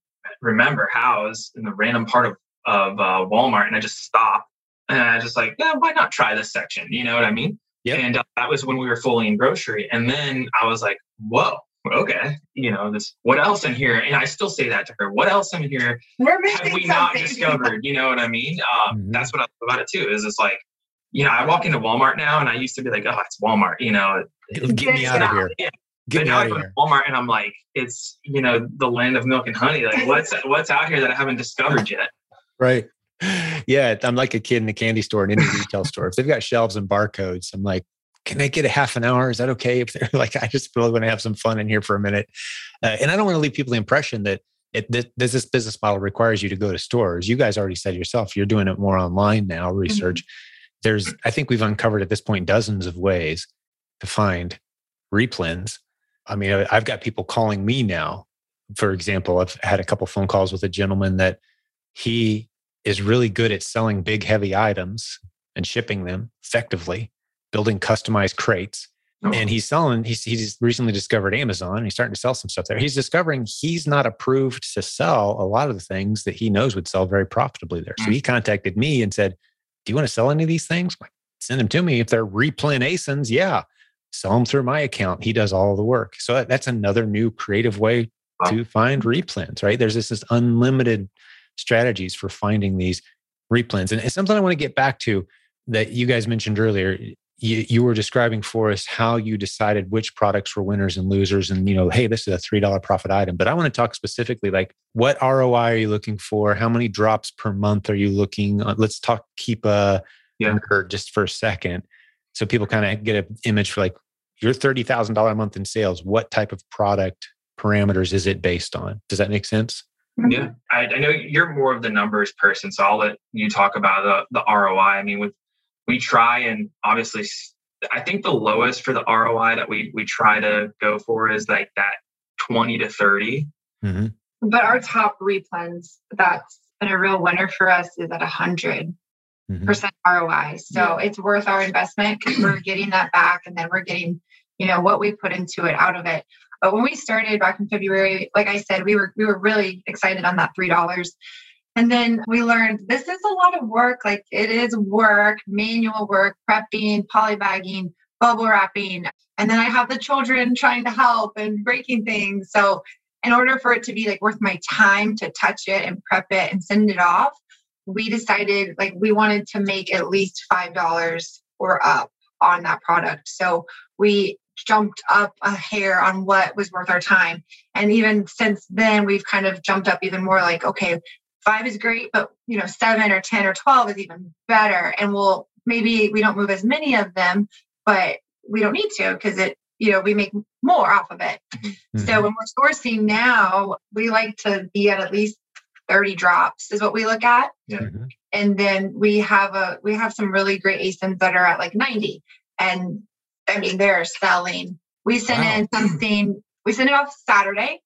remember how I was in the random part of, of uh, walmart and i just stopped and i just like yeah why not try this section you know what i mean Yep. And uh, that was when we were fully in grocery. And then I was like, whoa, okay, you know, this, what else in here? And I still say that to her, what else in here have we something. not discovered? You know what I mean? Um, mm-hmm. That's what I love about it too, is it's like, you know, I walk into Walmart now and I used to be like, oh, it's Walmart, you know. Get me out of here. Yeah. Get but now I go to Walmart and I'm like, it's, you know, the land of milk and honey. Like what's what's out here that I haven't discovered yet? Right yeah, I'm like a kid in a candy store in any retail store. If they've got shelves and barcodes, I'm like, can I get a half an hour? Is that okay? If they're like, I just really want to have some fun in here for a minute. Uh, and I don't want to leave people the impression that it, that this business model requires you to go to stores. You guys already said yourself, you're doing it more online now, research. Mm-hmm. There's, I think we've uncovered at this point dozens of ways to find replens. I mean, I've got people calling me now. For example, I've had a couple phone calls with a gentleman that he is really good at selling big, heavy items and shipping them effectively, building customized crates. Oh. And he's selling, he's, he's recently discovered Amazon and he's starting to sell some stuff there. He's discovering he's not approved to sell a lot of the things that he knows would sell very profitably there. So mm. he contacted me and said, Do you want to sell any of these things? Like, Send them to me. If they're replen ASINs, yeah, sell them through my account. He does all the work. So that's another new creative way to find replens, right? There's this, this unlimited strategies for finding these replens. And it's something I want to get back to that you guys mentioned earlier. You, you were describing for us how you decided which products were winners and losers and you know hey this is a $3 profit item but i want to talk specifically like what roi are you looking for how many drops per month are you looking uh, let's talk Keepa yeah. just for a second so people kind of get an image for like your $30000 a month in sales what type of product parameters is it based on does that make sense yeah. I, I, know you're more of the numbers person, so I'll let you talk about the, the ROI. I mean, with we try and obviously, I think the lowest for the ROI that we we try to go for is like that twenty to 30 mm-hmm. But our top replens that's been a real winner for us is at a 100 mm-hmm. percent ROI. So yeah. it's worth our investment because we're getting that back, and then we're getting you know what we put into it out of it. But when we started back in February, like I said, we were we were really excited on that three dollars. And then we learned this is a lot of work. Like it is work, manual work, prepping, polybagging, bubble wrapping. And then I have the children trying to help and breaking things. So in order for it to be like worth my time to touch it and prep it and send it off, we decided like we wanted to make at least five dollars or up on that product. So we jumped up a hair on what was worth our time. And even since then, we've kind of jumped up even more like, okay, five is great, but you know, seven or 10 or 12 is even better. And we'll maybe we don't move as many of them, but we don't need to because it, you know, we make more off of it. Mm-hmm. So when we're sourcing now, we like to be at at least 30 drops is what we look at. Mm-hmm. And then we have a we have some really great ASINs that are at like 90. And I mean, they're selling. We sent wow. in something, we sent it off Saturday,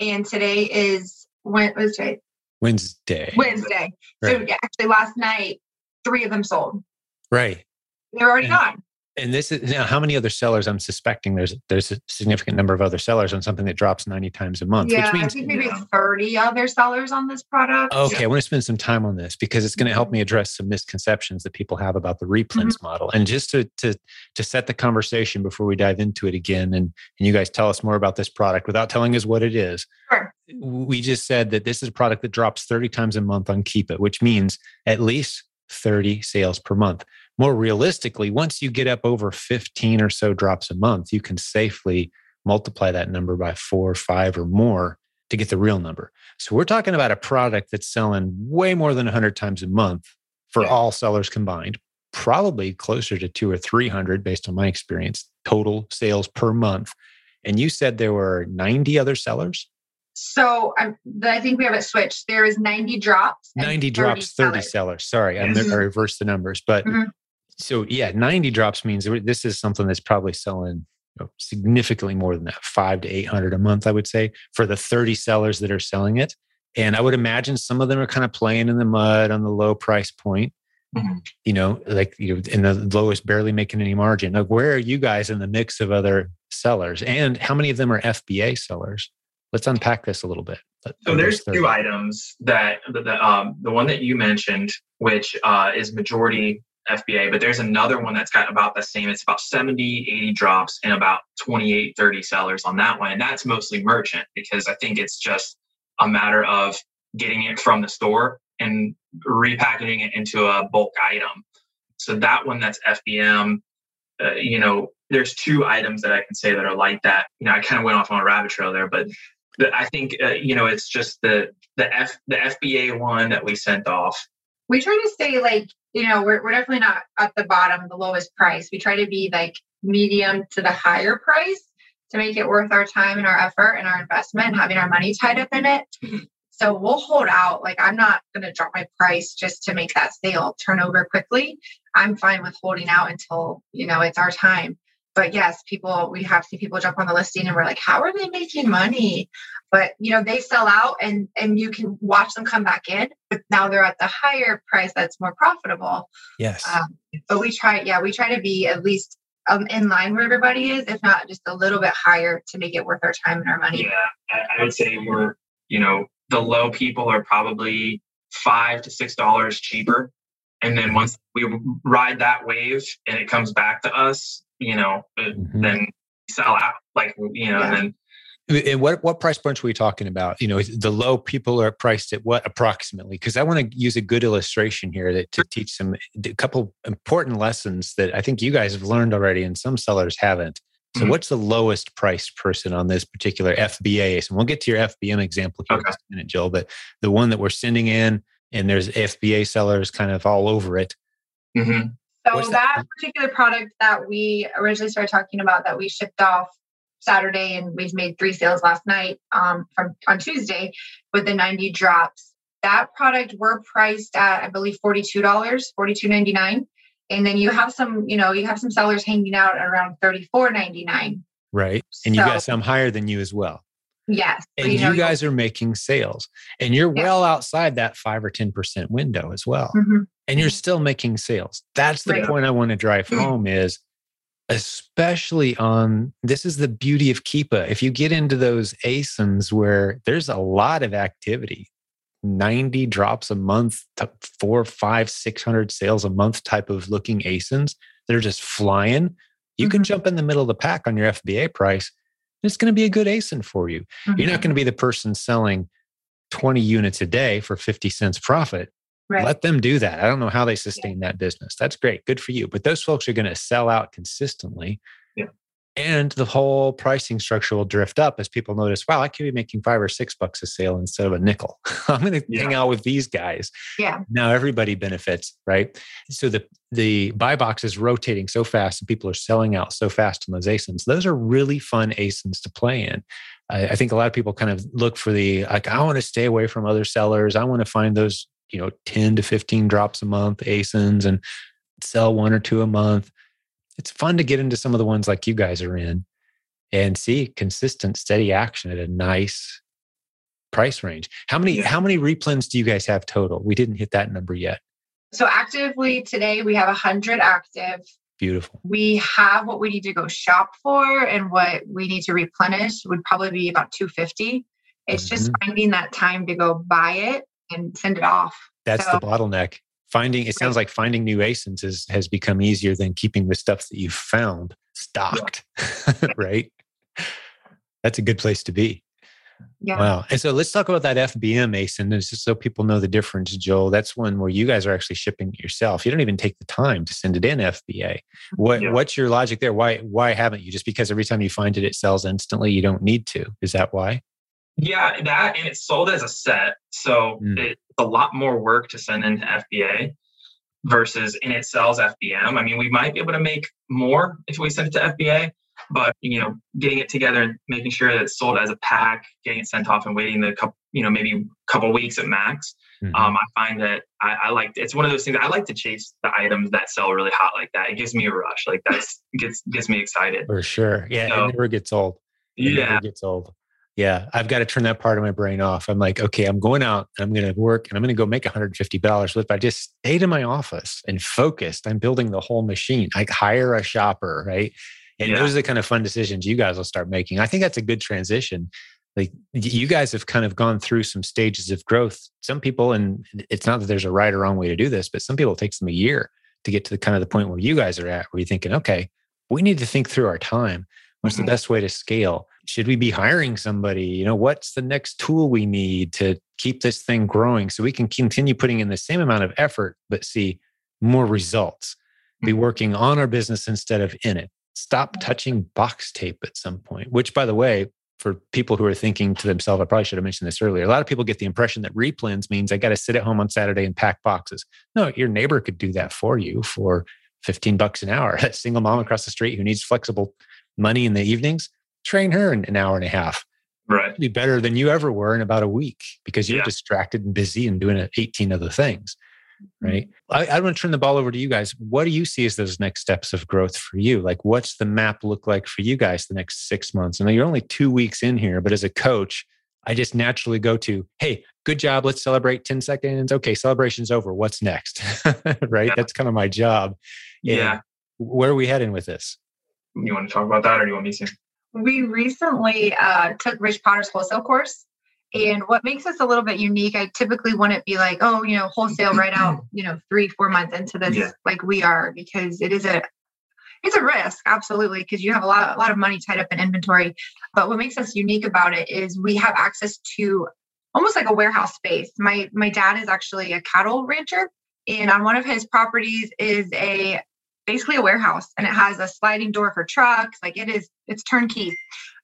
and today is when was Wednesday. Wednesday. Wednesday. Right. So actually, last night, three of them sold. Right. They're already and, gone. And this is now how many other sellers? I'm suspecting there's there's a significant number of other sellers on something that drops 90 times a month. Yeah, which means, I think maybe 30 other sellers on this product. Okay, I want to spend some time on this because it's going to help me address some misconceptions that people have about the replens mm-hmm. model. And just to to to set the conversation before we dive into it again, and and you guys tell us more about this product without telling us what it is. Sure. We just said that this is a product that drops 30 times a month on Keepa, which means at least 30 sales per month more realistically, once you get up over 15 or so drops a month, you can safely multiply that number by four, five, or more to get the real number. So we're talking about a product that's selling way more than 100 times a month for yeah. all sellers combined, probably closer to two or 300 based on my experience, total sales per month. And you said there were 90 other sellers? So I'm, I think we have it switched. There is 90 drops. 90 drops, 30 sellers. sellers. Sorry, yes. I reversed the numbers. But mm-hmm So yeah, 90 drops means this is something that's probably selling you know, significantly more than that, five to 800 a month, I would say, for the 30 sellers that are selling it. And I would imagine some of them are kind of playing in the mud on the low price point. Mm-hmm. You know, like you know, in the lowest, barely making any margin. Like, where are you guys in the mix of other sellers, and how many of them are FBA sellers? Let's unpack this a little bit. So there's two items that the, the, um, the one that you mentioned, which uh, is majority FBA, but there's another one that's got about the same. It's about 70, 80 drops and about 28, 30 sellers on that one. And that's mostly merchant because I think it's just a matter of getting it from the store and repackaging it into a bulk item. So that one that's FBM, uh, you know, there's two items that I can say that are like that. You know, I kind of went off on a rabbit trail there, but I think uh, you know it's just the the F the FBA one that we sent off. We try to stay like you know we're we're definitely not at the bottom, the lowest price. We try to be like medium to the higher price to make it worth our time and our effort and our investment, and having our money tied up in it. So we'll hold out. Like I'm not going to drop my price just to make that sale turn over quickly. I'm fine with holding out until, you know, it's our time. But yes, people, we have seen people jump on the listing and we're like, how are they making money? But you know, they sell out and and you can watch them come back in, but now they're at the higher price that's more profitable. Yes. Um, but we try, yeah, we try to be at least um, in line where everybody is, if not just a little bit higher to make it worth our time and our money. Yeah, I, I would say we're, you know, the low people are probably five to six dollars cheaper and then once we ride that wave and it comes back to us you know mm-hmm. then sell out like you know yeah. and then and what what price points were we talking about? You know, the low people are priced at what approximately? Because I want to use a good illustration here that to teach some a couple important lessons that I think you guys have learned already, and some sellers haven't. So, mm-hmm. what's the lowest priced person on this particular FBA? And we'll get to your FBM example here okay. in a minute, Jill. But the one that we're sending in, and there's FBA sellers kind of all over it. Mm-hmm. So that? that particular product that we originally started talking about that we shipped off Saturday, and we've made three sales last night um, from on Tuesday with the 90 drops. That product we're priced at, I believe, $42, $42.99 and then you have some you know you have some sellers hanging out around 34.99 right and so, you got some higher than you as well yes and you, know, you guys are making sales and you're yeah. well outside that 5 or 10% window as well mm-hmm. and you're still making sales that's the right. point i want to drive home is especially on this is the beauty of Keepa. If you get into those ASINs where there's a lot of activity, 90 drops a month, four, five, 600 sales a month type of looking ASINs they're just flying, you mm-hmm. can jump in the middle of the pack on your FBA price. It's going to be a good ASIN for you. Mm-hmm. You're not going to be the person selling 20 units a day for 50 cents profit. Right. Let them do that. I don't know how they sustain yeah. that business. That's great. Good for you. But those folks are going to sell out consistently and the whole pricing structure will drift up as people notice wow i could be making five or six bucks a sale instead of a nickel. I'm going to yeah. hang out with these guys. Yeah. Now everybody benefits right? So the the buy box is rotating so fast and people are selling out so fast on those asins those are really fun asins to play in. I, I think a lot of people kind of look for the like i want to stay away from other sellers. I want to find those you know 10 to 15 drops a month asins and sell one or two a month it's fun to get into some of the ones like you guys are in and see consistent, steady action at a nice price range. How many how many replens do you guys have total? We didn't hit that number yet. So actively today we have 100 active. Beautiful. We have what we need to go shop for and what we need to replenish would probably be about 250. It's mm-hmm. just finding that time to go buy it and send it off. That's so, the bottleneck finding it sounds like finding new asins is, has become easier than keeping the stuff that you've found stocked yeah. right that's a good place to be yeah. Wow. And so let's talk about that FBM ASIN, just so people know the difference, Joel. That's one where you guys are actually shipping it yourself. You don't even take the time to send it in FBA. What yeah. what's your logic there? Why why haven't you? Just because every time you find it, it sells instantly. You don't need to. Is that why? Yeah, that and it's sold as a set. So mm. it's a lot more work to send into FBA versus in it sells FBM. I mean, we might be able to make more if we send it to FBA, but you know, getting it together and making sure that it's sold as a pack, getting it sent off, and waiting the couple, you know, maybe a couple weeks at max. Mm-hmm. Um, I find that I, I like it's one of those things I like to chase the items that sell really hot like that. It gives me a rush. Like that's gets gets me excited. For sure. Yeah, so, it never gets old. It yeah, never gets old. Yeah, I've got to turn that part of my brain off. I'm like, okay, I'm going out and I'm going to work and I'm going to go make $150 with. But I just stayed in my office and focused. I'm building the whole machine. I hire a shopper, right? And yeah. those are the kind of fun decisions you guys will start making. I think that's a good transition. Like you guys have kind of gone through some stages of growth. Some people, and it's not that there's a right or wrong way to do this, but some people it takes them a year to get to the kind of the point where you guys are at, where you're thinking, okay, we need to think through our time. What's mm-hmm. the best way to scale? Should we be hiring somebody? You know what's the next tool we need to keep this thing growing so we can continue putting in the same amount of effort but see more results? Be mm-hmm. working on our business instead of in it. Stop touching box tape at some point which by the way for people who are thinking to themselves i probably should have mentioned this earlier a lot of people get the impression that replens means i got to sit at home on saturday and pack boxes. No your neighbor could do that for you for 15 bucks an hour. A single mom across the street who needs flexible money in the evenings train her in an hour and a half. Right. Be better than you ever were in about a week because you're yeah. distracted and busy and doing 18 other things. Mm-hmm. Right. Mm-hmm. I, I want to turn the ball over to you guys. What do you see as those next steps of growth for you? Like, what's the map look like for you guys the next six months? I know you're only two weeks in here, but as a coach, I just naturally go to, hey, good job. Let's celebrate 10 seconds. Okay, celebration's over. What's next? right. Yeah. That's kind of my job. Yeah. Where are we heading with this? You want to talk about that or do you want me to? We recently uh, took Rich Potter's wholesale course. And what makes us a little bit unique, I typically wouldn't be like, oh, you know, wholesale right out, you know, three, four months into this, yeah. like we are, because it is a it's a risk, absolutely, because you have a lot, a lot of money tied up in inventory. But what makes us unique about it is we have access to almost like a warehouse space. My my dad is actually a cattle rancher, and on one of his properties is a basically a warehouse and it has a sliding door for trucks. Like it is, it's turnkey.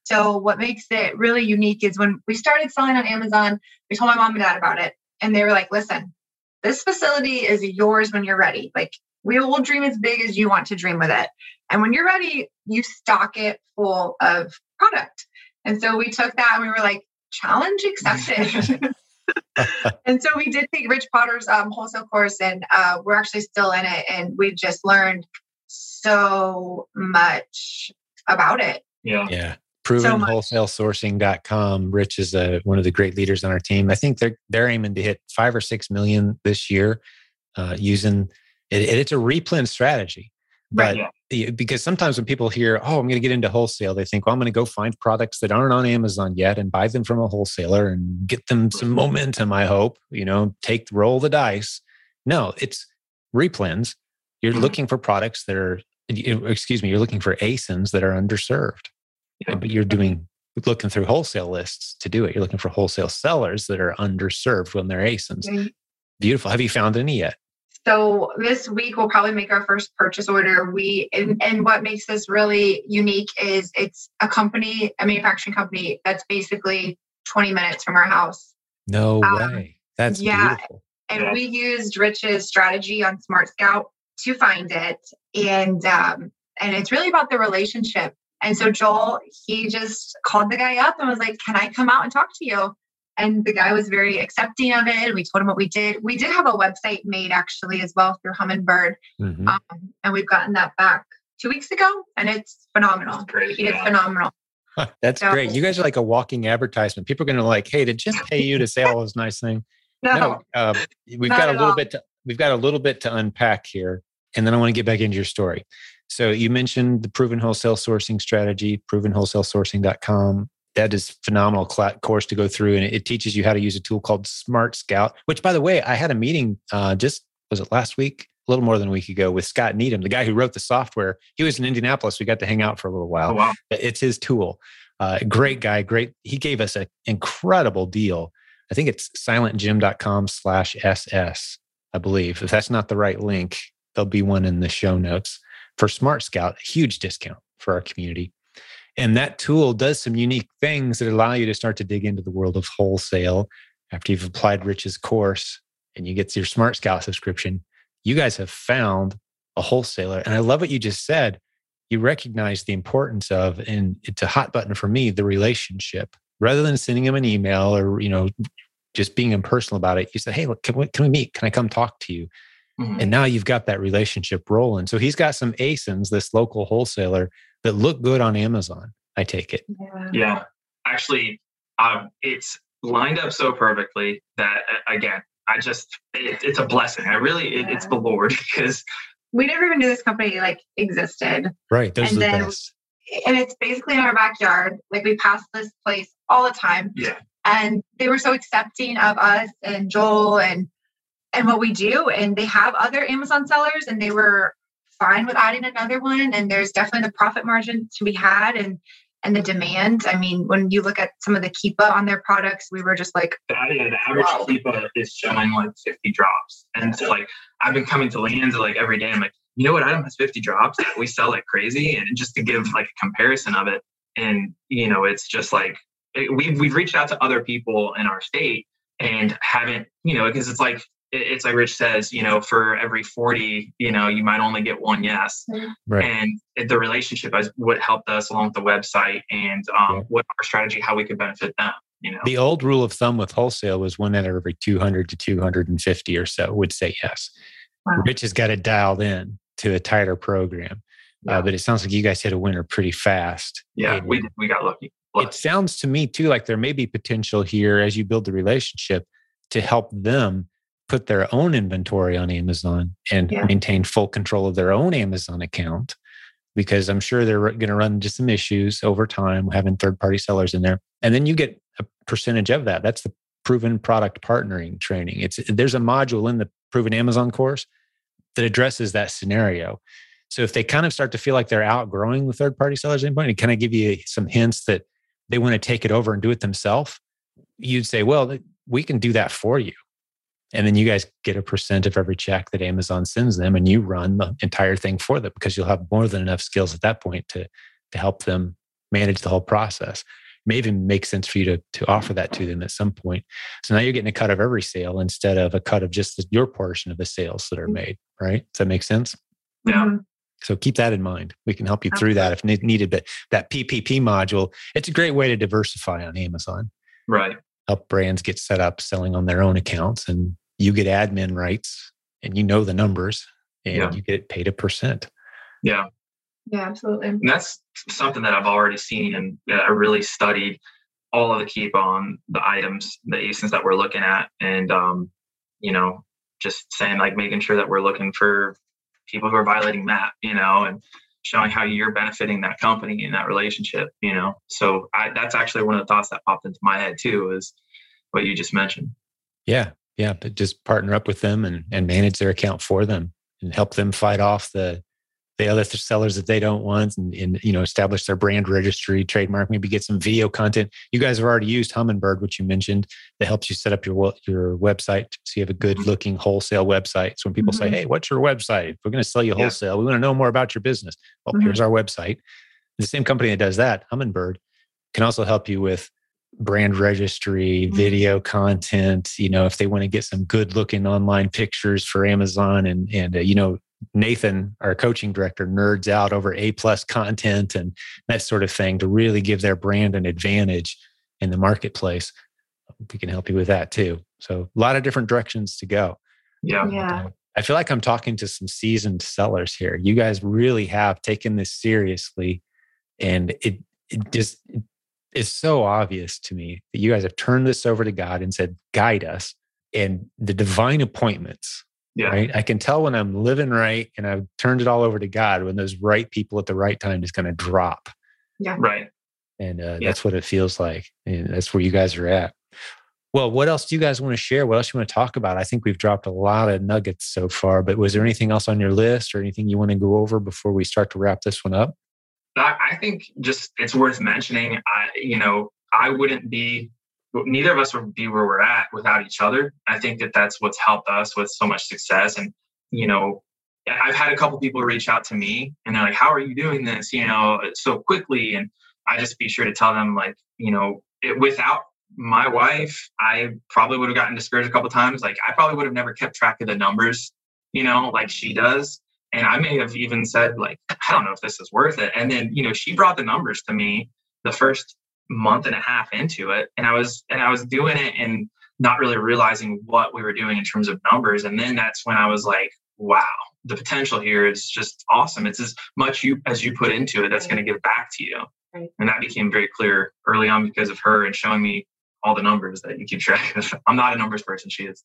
So what makes it really unique is when we started selling on Amazon, we told my mom and dad about it. And they were like, listen, this facility is yours when you're ready. Like we will dream as big as you want to dream with it. And when you're ready, you stock it full of product. And so we took that and we were like, challenge accepted. and so we did take Rich Potter's um, wholesale course, and uh, we're actually still in it, and we've just learned so much about it. Yeah. Yeah. Provenwholesalesourcing.com. Rich is a, one of the great leaders on our team. I think they're they're aiming to hit five or six million this year uh, using it, it's a replen strategy. But right, yeah. Because sometimes when people hear, oh, I'm going to get into wholesale, they think, well, I'm going to go find products that aren't on Amazon yet and buy them from a wholesaler and get them some momentum, I hope, you know, take, roll the dice. No, it's replens. You're mm-hmm. looking for products that are, excuse me, you're looking for ASINs that are underserved. Yeah. But you're doing, looking through wholesale lists to do it. You're looking for wholesale sellers that are underserved when they're ASINs. Mm-hmm. Beautiful. Have you found any yet? So this week we'll probably make our first purchase order. We and, and what makes this really unique is it's a company, a manufacturing company that's basically 20 minutes from our house. No um, way. That's yeah. Beautiful. And we used Rich's strategy on Smart Scout to find it. And um, and it's really about the relationship. And so Joel, he just called the guy up and was like, Can I come out and talk to you? And the guy was very accepting of it. We told him what we did. We did have a website made actually as well through Humminbird, mm-hmm. um, and we've gotten that back two weeks ago, and it's phenomenal. Great, it's yeah. phenomenal. That's so, great. You guys are like a walking advertisement. People are going to like, hey, to just pay you to say all this nice thing. No, no uh, we've got a little all. bit. To, we've got a little bit to unpack here, and then I want to get back into your story. So you mentioned the proven wholesale sourcing strategy, provenwholesalesourcing.com that is phenomenal course to go through and it teaches you how to use a tool called smart scout which by the way i had a meeting uh, just was it last week? A little more than a week ago with scott needham the guy who wrote the software. He was in indianapolis. We got to hang out for a little while. Oh, wow. it's his tool. Uh, great guy great he gave us an incredible deal. I think it's silentjim.com slash ss i believe. If that's not the right link there'll be one in the show notes. For smart scout huge discount for our community and that tool does some unique things that allow you to start to dig into the world of wholesale after you've applied Rich's course and you get your Smart Scout subscription. You guys have found a wholesaler. And I love what you just said. you recognize the importance of, and it's a hot button for me, the relationship. Rather than sending them an email or, you know, just being impersonal about it, you say, Hey, look, can we, can we meet? Can I come talk to you? Mm-hmm. And now you've got that relationship rolling. So he's got some ASINs, this local wholesaler, that look good on Amazon. I take it. Yeah. yeah. Actually, um, it's lined up so perfectly that, again, I just, it, it's a blessing. I really, it, it's the Lord because we never even knew this company like existed. Right. Those and are the then, best. And it's basically in our backyard. Like we pass this place all the time. Yeah. And they were so accepting of us and Joel and and what we do. And they have other Amazon sellers and they were fine with adding another one. And there's definitely the profit margin to be had and and the demand. I mean, when you look at some of the Keepa on their products, we were just like, yeah, the average wow. Keepa is showing like 50 drops. And so like I've been coming to Leanne's like every day. I'm like, you know what item has 50 drops? We sell like crazy. And just to give like a comparison of it. And you know, it's just like we've we've reached out to other people in our state and haven't, you know, because it's like it's like Rich says, you know, for every 40, you know, you might only get one yes. Right. And the relationship is what helped us along with the website and um, yeah. what our strategy, how we could benefit them. You know, the old rule of thumb with wholesale was one out of every 200 to 250 or so would say yes. Wow. Rich has got it dialed in to a tighter program. Uh, yeah. Uh, but it sounds like you guys hit a winner pretty fast. Yeah, and we, we got lucky. It sounds to me too like there may be potential here as you build the relationship to help them put their own inventory on Amazon and yeah. maintain full control of their own Amazon account because I'm sure they're going to run into some issues over time having third party sellers in there. And then you get a percentage of that. That's the proven product partnering training. It's there's a module in the proven Amazon course that addresses that scenario. So if they kind of start to feel like they're outgrowing the third party sellers endpoint and kind of give you some hints that they want to take it over and do it themselves, you'd say, well, we can do that for you. And then you guys get a percent of every check that Amazon sends them and you run the entire thing for them because you'll have more than enough skills at that point to, to help them manage the whole process. It may even make sense for you to, to offer that to them at some point. So now you're getting a cut of every sale instead of a cut of just the, your portion of the sales that are mm-hmm. made, right? Does that make sense? Yeah. Mm-hmm. So keep that in mind. We can help you through that if needed. But that PPP module, it's a great way to diversify on Amazon. Right. Help brands get set up selling on their own accounts and you get admin rights and you know the numbers and yeah. you get paid a percent. Yeah. Yeah, absolutely. And that's something that I've already seen and I really studied all of the Keepa on the items, the ASINs that we're looking at. And, um, you know, just saying like making sure that we're looking for people who are violating that, you know, and showing how you're benefiting that company in that relationship, you know. So I, that's actually one of the thoughts that popped into my head too, is what you just mentioned. Yeah, yeah but just partner up with them and, and manage their account for them and help them fight off the the other sellers that they don't want and, and, you know establish their brand registry trademark maybe get some video content you guys have already used humminbird which you mentioned that helps you set up your your website so you have a good looking wholesale website so when people mm-hmm. say hey what's your website we're going to sell you wholesale yeah. we want to know more about your business well mm-hmm. here's our website the same company that does that humminbird can also help you with brand registry, mm-hmm. video content, you know, if they want to get some good looking online pictures for Amazon and, and, uh, you know, Nathan, our coaching director, nerds out over A plus content and that sort of thing to really give their brand an advantage in the marketplace. We can help you with that too. So a lot of different directions to go. Yeah. Yeah. I feel like I'm talking to some seasoned sellers here. You guys really have taken this seriously and it, it just it is so obvious to me that you guys have turned this over to God and said, guide us and the divine appointments. Yeah. Right. I can tell when I'm living right and I've turned it all over to God when those right people at the right time is going to drop. Yeah. Right. And uh, yeah. that's what it feels like. And that's where you guys are at. Well, what else do you guys want to share? What else you want to talk about? I think we've dropped a lot of nuggets so far, but was there anything else on your list or anything you want to go over before we start to wrap this one up? I think just it's worth mentioning. I, you know, I wouldn't be, neither of us would be where we're at without each other. I think that that's what's helped us with so much success. And, you know, I've had a couple people reach out to me and they're like, how are you doing this, you know, so quickly? And I just be sure to tell them, like, you know, it, without my wife, I probably would have gotten discouraged a couple times. Like, I probably would have never kept track of the numbers, you know, like she does. And I may have even said, like, I don't know if this is worth it. And then, you know, she brought the numbers to me the first month and a half into it. And I was and I was doing it and not really realizing what we were doing in terms of numbers. And then that's when I was like, wow, the potential here is just awesome. It's as much you as you put into it that's going to give back to you. Right. And that became very clear early on because of her and showing me all the numbers that you keep track of. I'm not a numbers person. She is.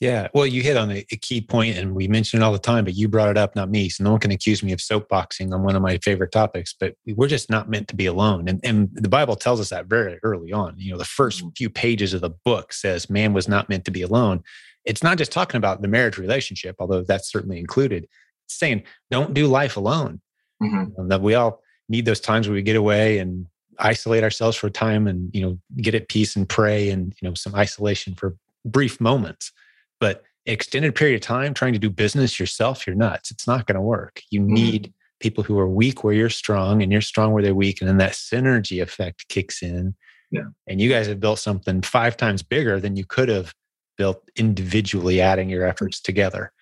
Yeah. Well, you hit on a, a, key point and we mention it all the time, but you brought it up, not me. So no one can accuse me of soapboxing on one of my favorite topics, but we're just not meant to be alone. And, and the Bible tells us that very early on. You know, the first mm-hmm. few pages of the book says man was not meant to be alone. It's not just talking about the marriage relationship, although that's certainly included. It's saying don't do life alone. Mm-hmm. that we all need those times where we get away and isolate ourselves for a time and you know get at peace and pray and you know some isolation for brief moments but extended period of time trying to do business yourself you're nuts it's not going to work you mm-hmm. need people who are weak where you're strong and you're strong where they're weak and then that synergy effect kicks in yeah. and you guys have built something five times bigger than you could have built individually adding your efforts together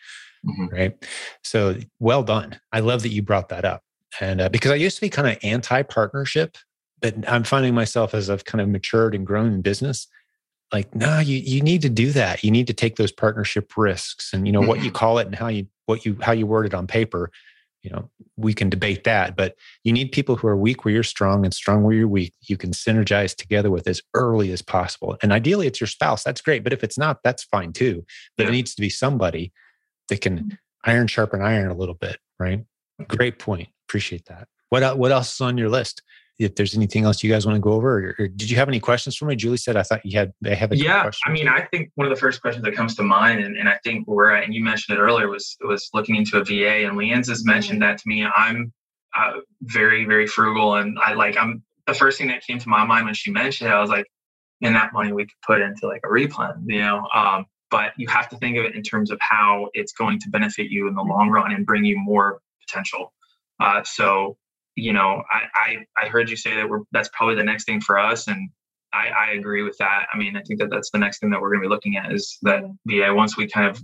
mm-hmm. right so well done i love that you brought that up and uh, because I used to be kind of anti partnership, but I'm finding myself as I've kind of matured and grown in business, like, no, you you need to do that. You need to take those partnership risks, and you know what you mm-hmm. call it and how you what you how you word it on paper. You know, we can debate that, but you need people who are weak where you're strong and strong where you're weak. You can synergize together with as early as possible. And ideally, it's your spouse. That's great. But if it's not, that's fine too. But yeah. it needs to be somebody that can mm-hmm. iron sharpen iron a little bit, right? Great point. Appreciate that. What what else is on your list? If there's anything else you guys want to go over, or, or did you have any questions for me? Julie said I thought you had. I have a yeah. I mean, I think one of the first questions that comes to mind, and, and I think where and you mentioned it earlier was was looking into a VA, and Leanne's has mentioned that to me. I'm uh, very very frugal, and I like I'm the first thing that came to my mind when she mentioned it. I was like, and that money we could put into like a replen, you know. Um, but you have to think of it in terms of how it's going to benefit you in the long run and bring you more potential uh, so, you know, I, I, I heard you say that we're that's probably the next thing for us, and I, I agree with that. I mean, I think that that's the next thing that we're going to be looking at is that VA once we kind of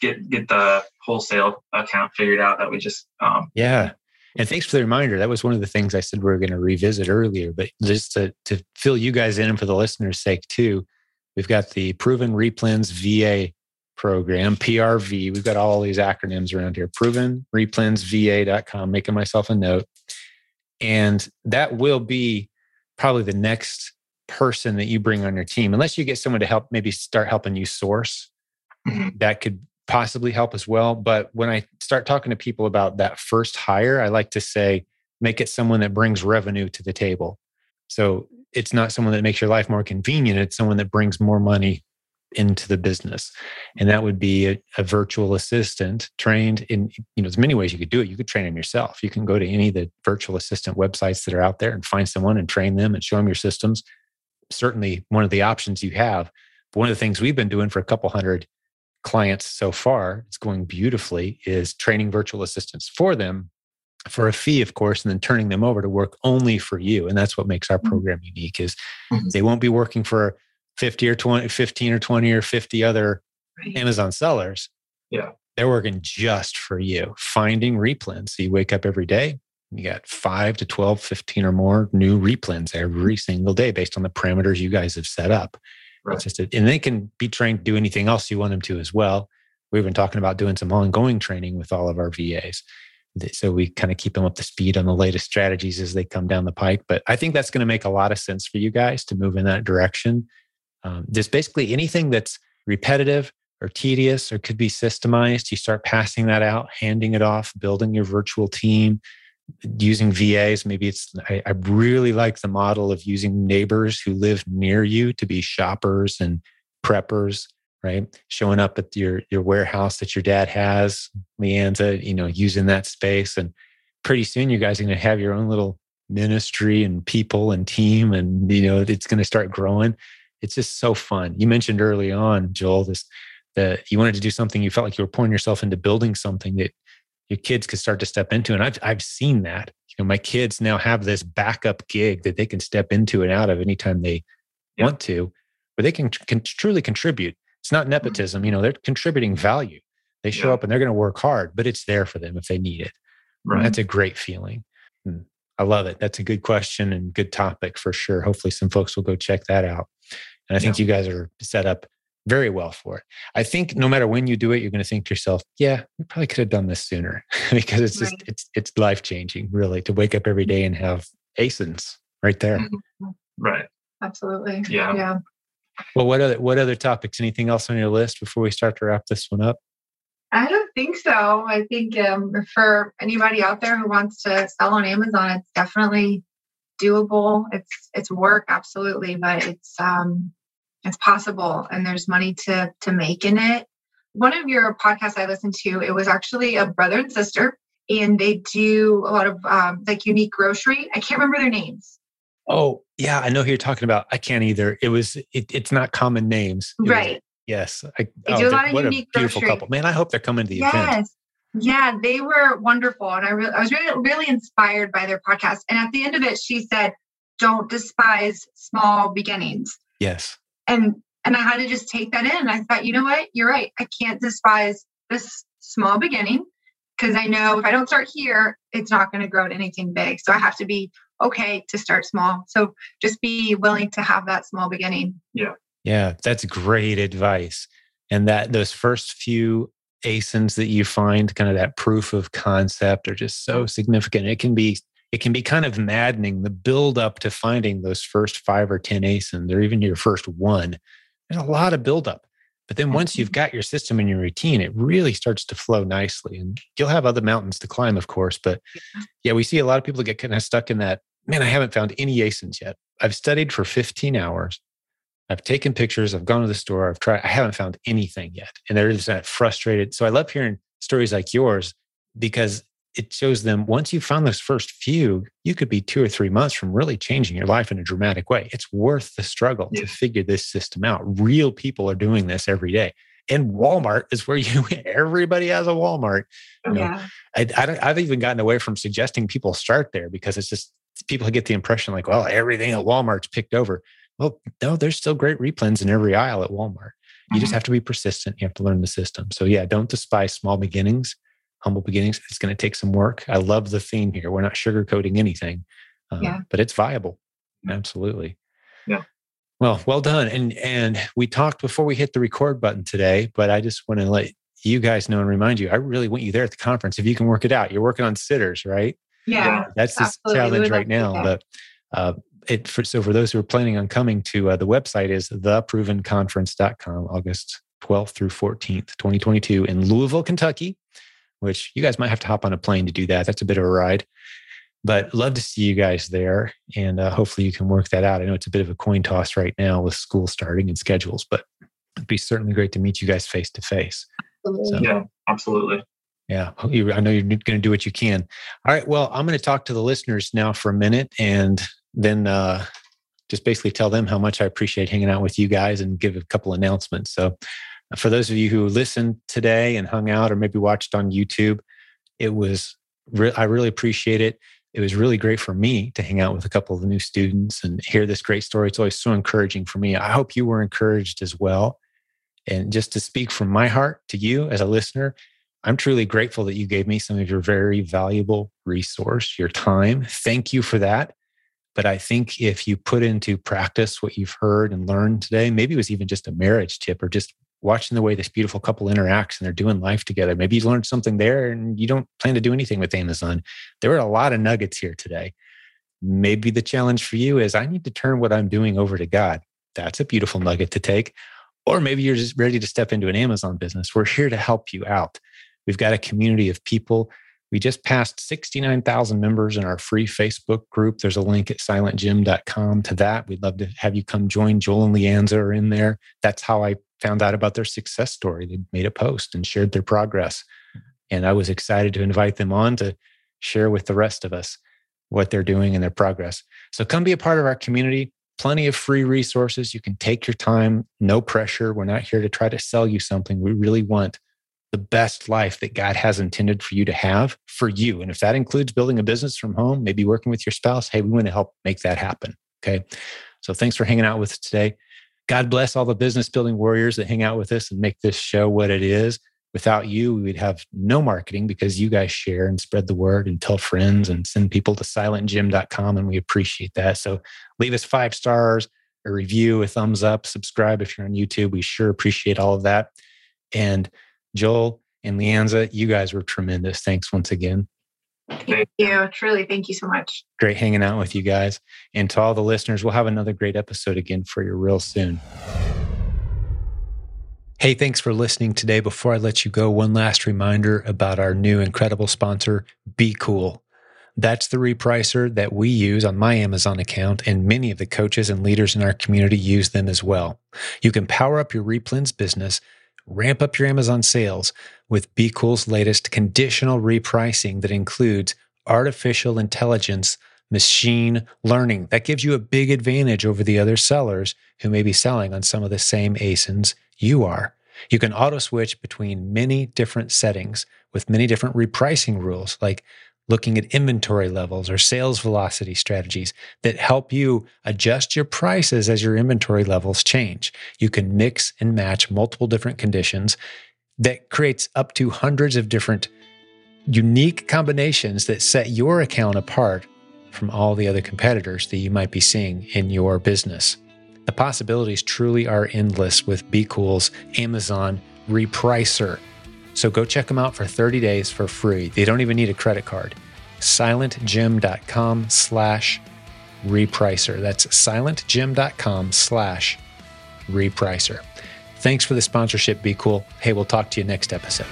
get get the wholesale account figured out that we just um, yeah. And thanks for the reminder. That was one of the things I said we are going to revisit earlier. But just to, to fill you guys in and for the listeners' sake too, we've got the Proven Replens VA program, PRV. We've got all these acronyms around here proven replensva.com, making myself a note. And that will be probably the next person that you bring on your team, unless you get someone to help maybe start helping you source. Mm-hmm. That could possibly help as well. But when I start talking to people about that first hire, I like to say, make it someone that brings revenue to the table. So it's not someone that makes your life more convenient, it's someone that brings more money into the business. And that would be a, a, virtual assistant trained in you know there's many ways you could do it. You could train them yourself. You can go to any of the virtual assistant websites that are out there and find someone and train them and show them your systems. Certainly one of the options you have but one of the things we've been doing for a couple hundred clients so far it's going beautifully is training virtual assistants for them for a fee of course and then turning them over to work only for you. And that's what makes our mm-hmm. program unique is mm-hmm. they won't be working for 50 or 20, 15 or 20 or 50 other right. Amazon sellers. Yeah. They're working just for you, finding replens. So you wake up every day, you got five to 12, 15 or more new replens every mm-hmm. single day based on the parameters you guys have set up. Right. Just a, and they can be trained to do anything else you want them to as well. We've been talking about doing some ongoing training with all of our VAs. So we kind of keep them up to speed on the latest strategies as they come down the pike. But I think that's going to make a lot of sense for you guys to move in that direction um, there's basically anything that's repetitive or tedious or could be systemized. You start passing that out, handing it off, building your virtual team, using VAs. Maybe it's, I, I really like the model of using neighbors who live near you to be shoppers and preppers right? Showing up at your your warehouse that your dad has, Leanza, you know, using that space. And pretty soon you guys are gonna have your own little ministry and people and team and you know it's gonna start growing it's just so fun. You mentioned early on, Joel, this that you wanted to do something. You felt like you were pouring yourself into building something that your kids could start to step into. And I've I've seen that. You know, my kids now have this backup gig that they can step into and out of anytime they yeah. want to, where they can, can truly contribute. It's not mm-hmm. nepotism. You know, they're contributing value. They show Yeah. up and they're going to work hard, but it's there for them if they need it. And Right. That's a great feeling. Hmm. I love it. That's a good question and good topic for sure. Hopefully, some folks will go check that out. And I think you guys are set up very well for it. I think no matter when you do it, you're going to think to yourself, "Yeah, we probably could have done this sooner," because it's just Right. it's it's life changing, really, to wake up every day and have ASINs right there. Mhm. Right. Absolutely. Yeah. Yeah. Well, what other what other topics? Anything else on your list before we start to wrap this one up? I don't think so. I think um, for anybody out there who wants to sell on Amazon, it's definitely doable. It's it's work, absolutely, but it's um, it's possible, and there's money to to make in it. One of your podcasts I listened to, it was actually a brother and sister, and they do a lot of um, like unique grocery. I can't remember their names. Oh, yeah, I know who you're talking about. I can't either. It was it, it's not common names. It was- Right. yes. I, They do a lot of what unique a beautiful grocery. couple. Man, I hope they're coming to the event. Yes. Yeah, they were wonderful. And I, re- I was really, really inspired by their podcast. And at the end of it, she said, don't despise small beginnings. Yes. And and I had to just take that in. I thought, you know what? You're right. I can't despise this small beginning because I know if I don't start here, it's not going to grow to anything big. So I have to be okay to start small. So just be willing to have that small beginning. Yeah. Yeah, that's great advice. And that those first few ASINs that you find, kind of that proof of concept, are just so significant. It can be it can be kind of maddening the build up to finding those first five or ten ASINs, or even your first one. There's a lot of build up. But then once you've mm-hmm. got your system and your routine, it really starts to flow nicely. And you'll have other mountains to climb, of course. But yeah, we see a lot of people get kind of stuck in that. Man, I haven't found any ASINs yet. I've studied for 15 hours. I've taken pictures. I've gone to the store. I've tried. I haven't found anything yet, and they're just that frustrated. So I love hearing stories like yours because it shows them once you found those first few, you could be two or three months from really changing your life in a dramatic way. It's worth the struggle Yeah. to figure this system out. Real people are doing this every day, and Walmart is where you. Everybody has a Walmart. Oh, no. Yeah. I, I don't, I've even gotten away from suggesting people start there because it's just people get the impression like, well, everything at Walmart's picked over. Well, no, there's still great replens in every aisle at Walmart. You just Mhm. have to be persistent. You have to learn the system. So yeah, don't despise small beginnings, humble beginnings. It's going to take some work. I love the theme here. We're not sugarcoating anything, uh, Yeah. but it's viable. Absolutely. Yeah. Well, well done. And and we talked before we hit the record button today, but I just want to let you guys know and remind you, I really want you there at the conference if you can work it out. You're working on sitters, right? Yeah. That's the challenge right now. But uh, it for, so for those who are planning on coming to uh, the website is theprovenconference.com, August 12th through 14th, 2022 in Louisville, Kentucky, which you guys might have to hop on a plane to do that. That's a bit of a ride. But love to see you guys there, and uh, hopefully you can work that out. I know it's a bit of a coin toss right now with school starting and schedules, but it'd be certainly great to meet you guys face to face. Yeah, absolutely. Yeah, I know you're going to do what you can. All right. Well, I'm going to talk to the listeners now for a minute and then uh, just basically tell them how much I appreciate hanging out with you guys and give a couple announcements. So, for those of you who listened today and hung out or maybe watched on YouTube, it was, re- I really appreciate it. It was really great for me to hang out with a couple of the new students and hear this great story. It's always so encouraging for me. I hope you were encouraged as well. And just to speak from my heart to you as a listener, I'm truly grateful that you gave me some of your very valuable resource, your time. Thank you for that. But I think if you put into practice what you've heard and learned today, maybe it was even just a marriage tip or just watching the way this beautiful couple interacts and they're doing life together. Maybe you learned something there and you don't plan to do anything with Amazon. There were a lot of nuggets here today. Maybe the challenge for you is I need to turn what I'm doing over to God. That's a beautiful nugget to take. Or maybe you're just ready to step into an Amazon business. We're here to help you out. We've got a community of people. We just passed 69,000 members in our free Facebook group. There's a link at silentjim.com to that. We'd love to have you come join. Joel and Leanza are in there. That's how I found out about their success story. They made a post and shared their progress. And I was excited to invite them on to share with the rest of us what they're doing and their progress. So come be a part of our community. Plenty of free resources. You can take your time, no pressure. We're not here to try to sell you something. We really want the best life that God has intended for you to have for you. And if that includes building a business from home, maybe working with your spouse, hey, we want to help make that happen. Okay. So thanks for hanging out with us today. God bless all the business building warriors that hang out with us and make this show what it is. Without you, we would have no marketing because you guys share and spread the word and tell friends and send people to silentjim.com. And we appreciate that. So leave us five stars, a review, a thumbs up, subscribe if you're on YouTube. We sure appreciate all of that. And Joel and Leanza, you guys were tremendous. Thanks once again. Thank you. Truly, thank you so much. Great hanging out with you guys. And to all the listeners, we'll have another great episode again for you real soon. Hey, thanks for listening today. Before I let you go, one last reminder about our new incredible sponsor, BQool. That's the repricer that we use on my Amazon account, and many of the coaches and leaders in our community use them as well. You can power up your replens business, ramp up your Amazon sales with BQool's latest conditional repricing that includes artificial intelligence machine learning. That gives you a big advantage over the other sellers who may be selling on some of the same ASINs you are. You can auto switch between many different settings with many different repricing rules, like looking at inventory levels or sales velocity strategies that help you adjust your prices as your inventory levels change. You can mix and match multiple different conditions that creates up to hundreds of different unique combinations that set your account apart from all the other competitors that you might be seeing in your business. The possibilities truly are endless with BQool's Amazon repricer. So go check them out for 30 days for free. They don't even need a credit card. silentjim.com slash repricer. That's silentjim.com slash repricer. Thanks for the sponsorship, BQool. Hey, we'll talk to you next episode.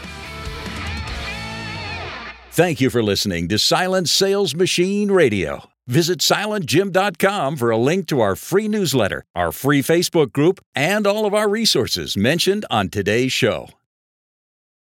Thank you for listening to Silent Sales Machine Radio. Visit silentjim.com for a link to our free newsletter, our free Facebook group, and all of our resources mentioned on today's show.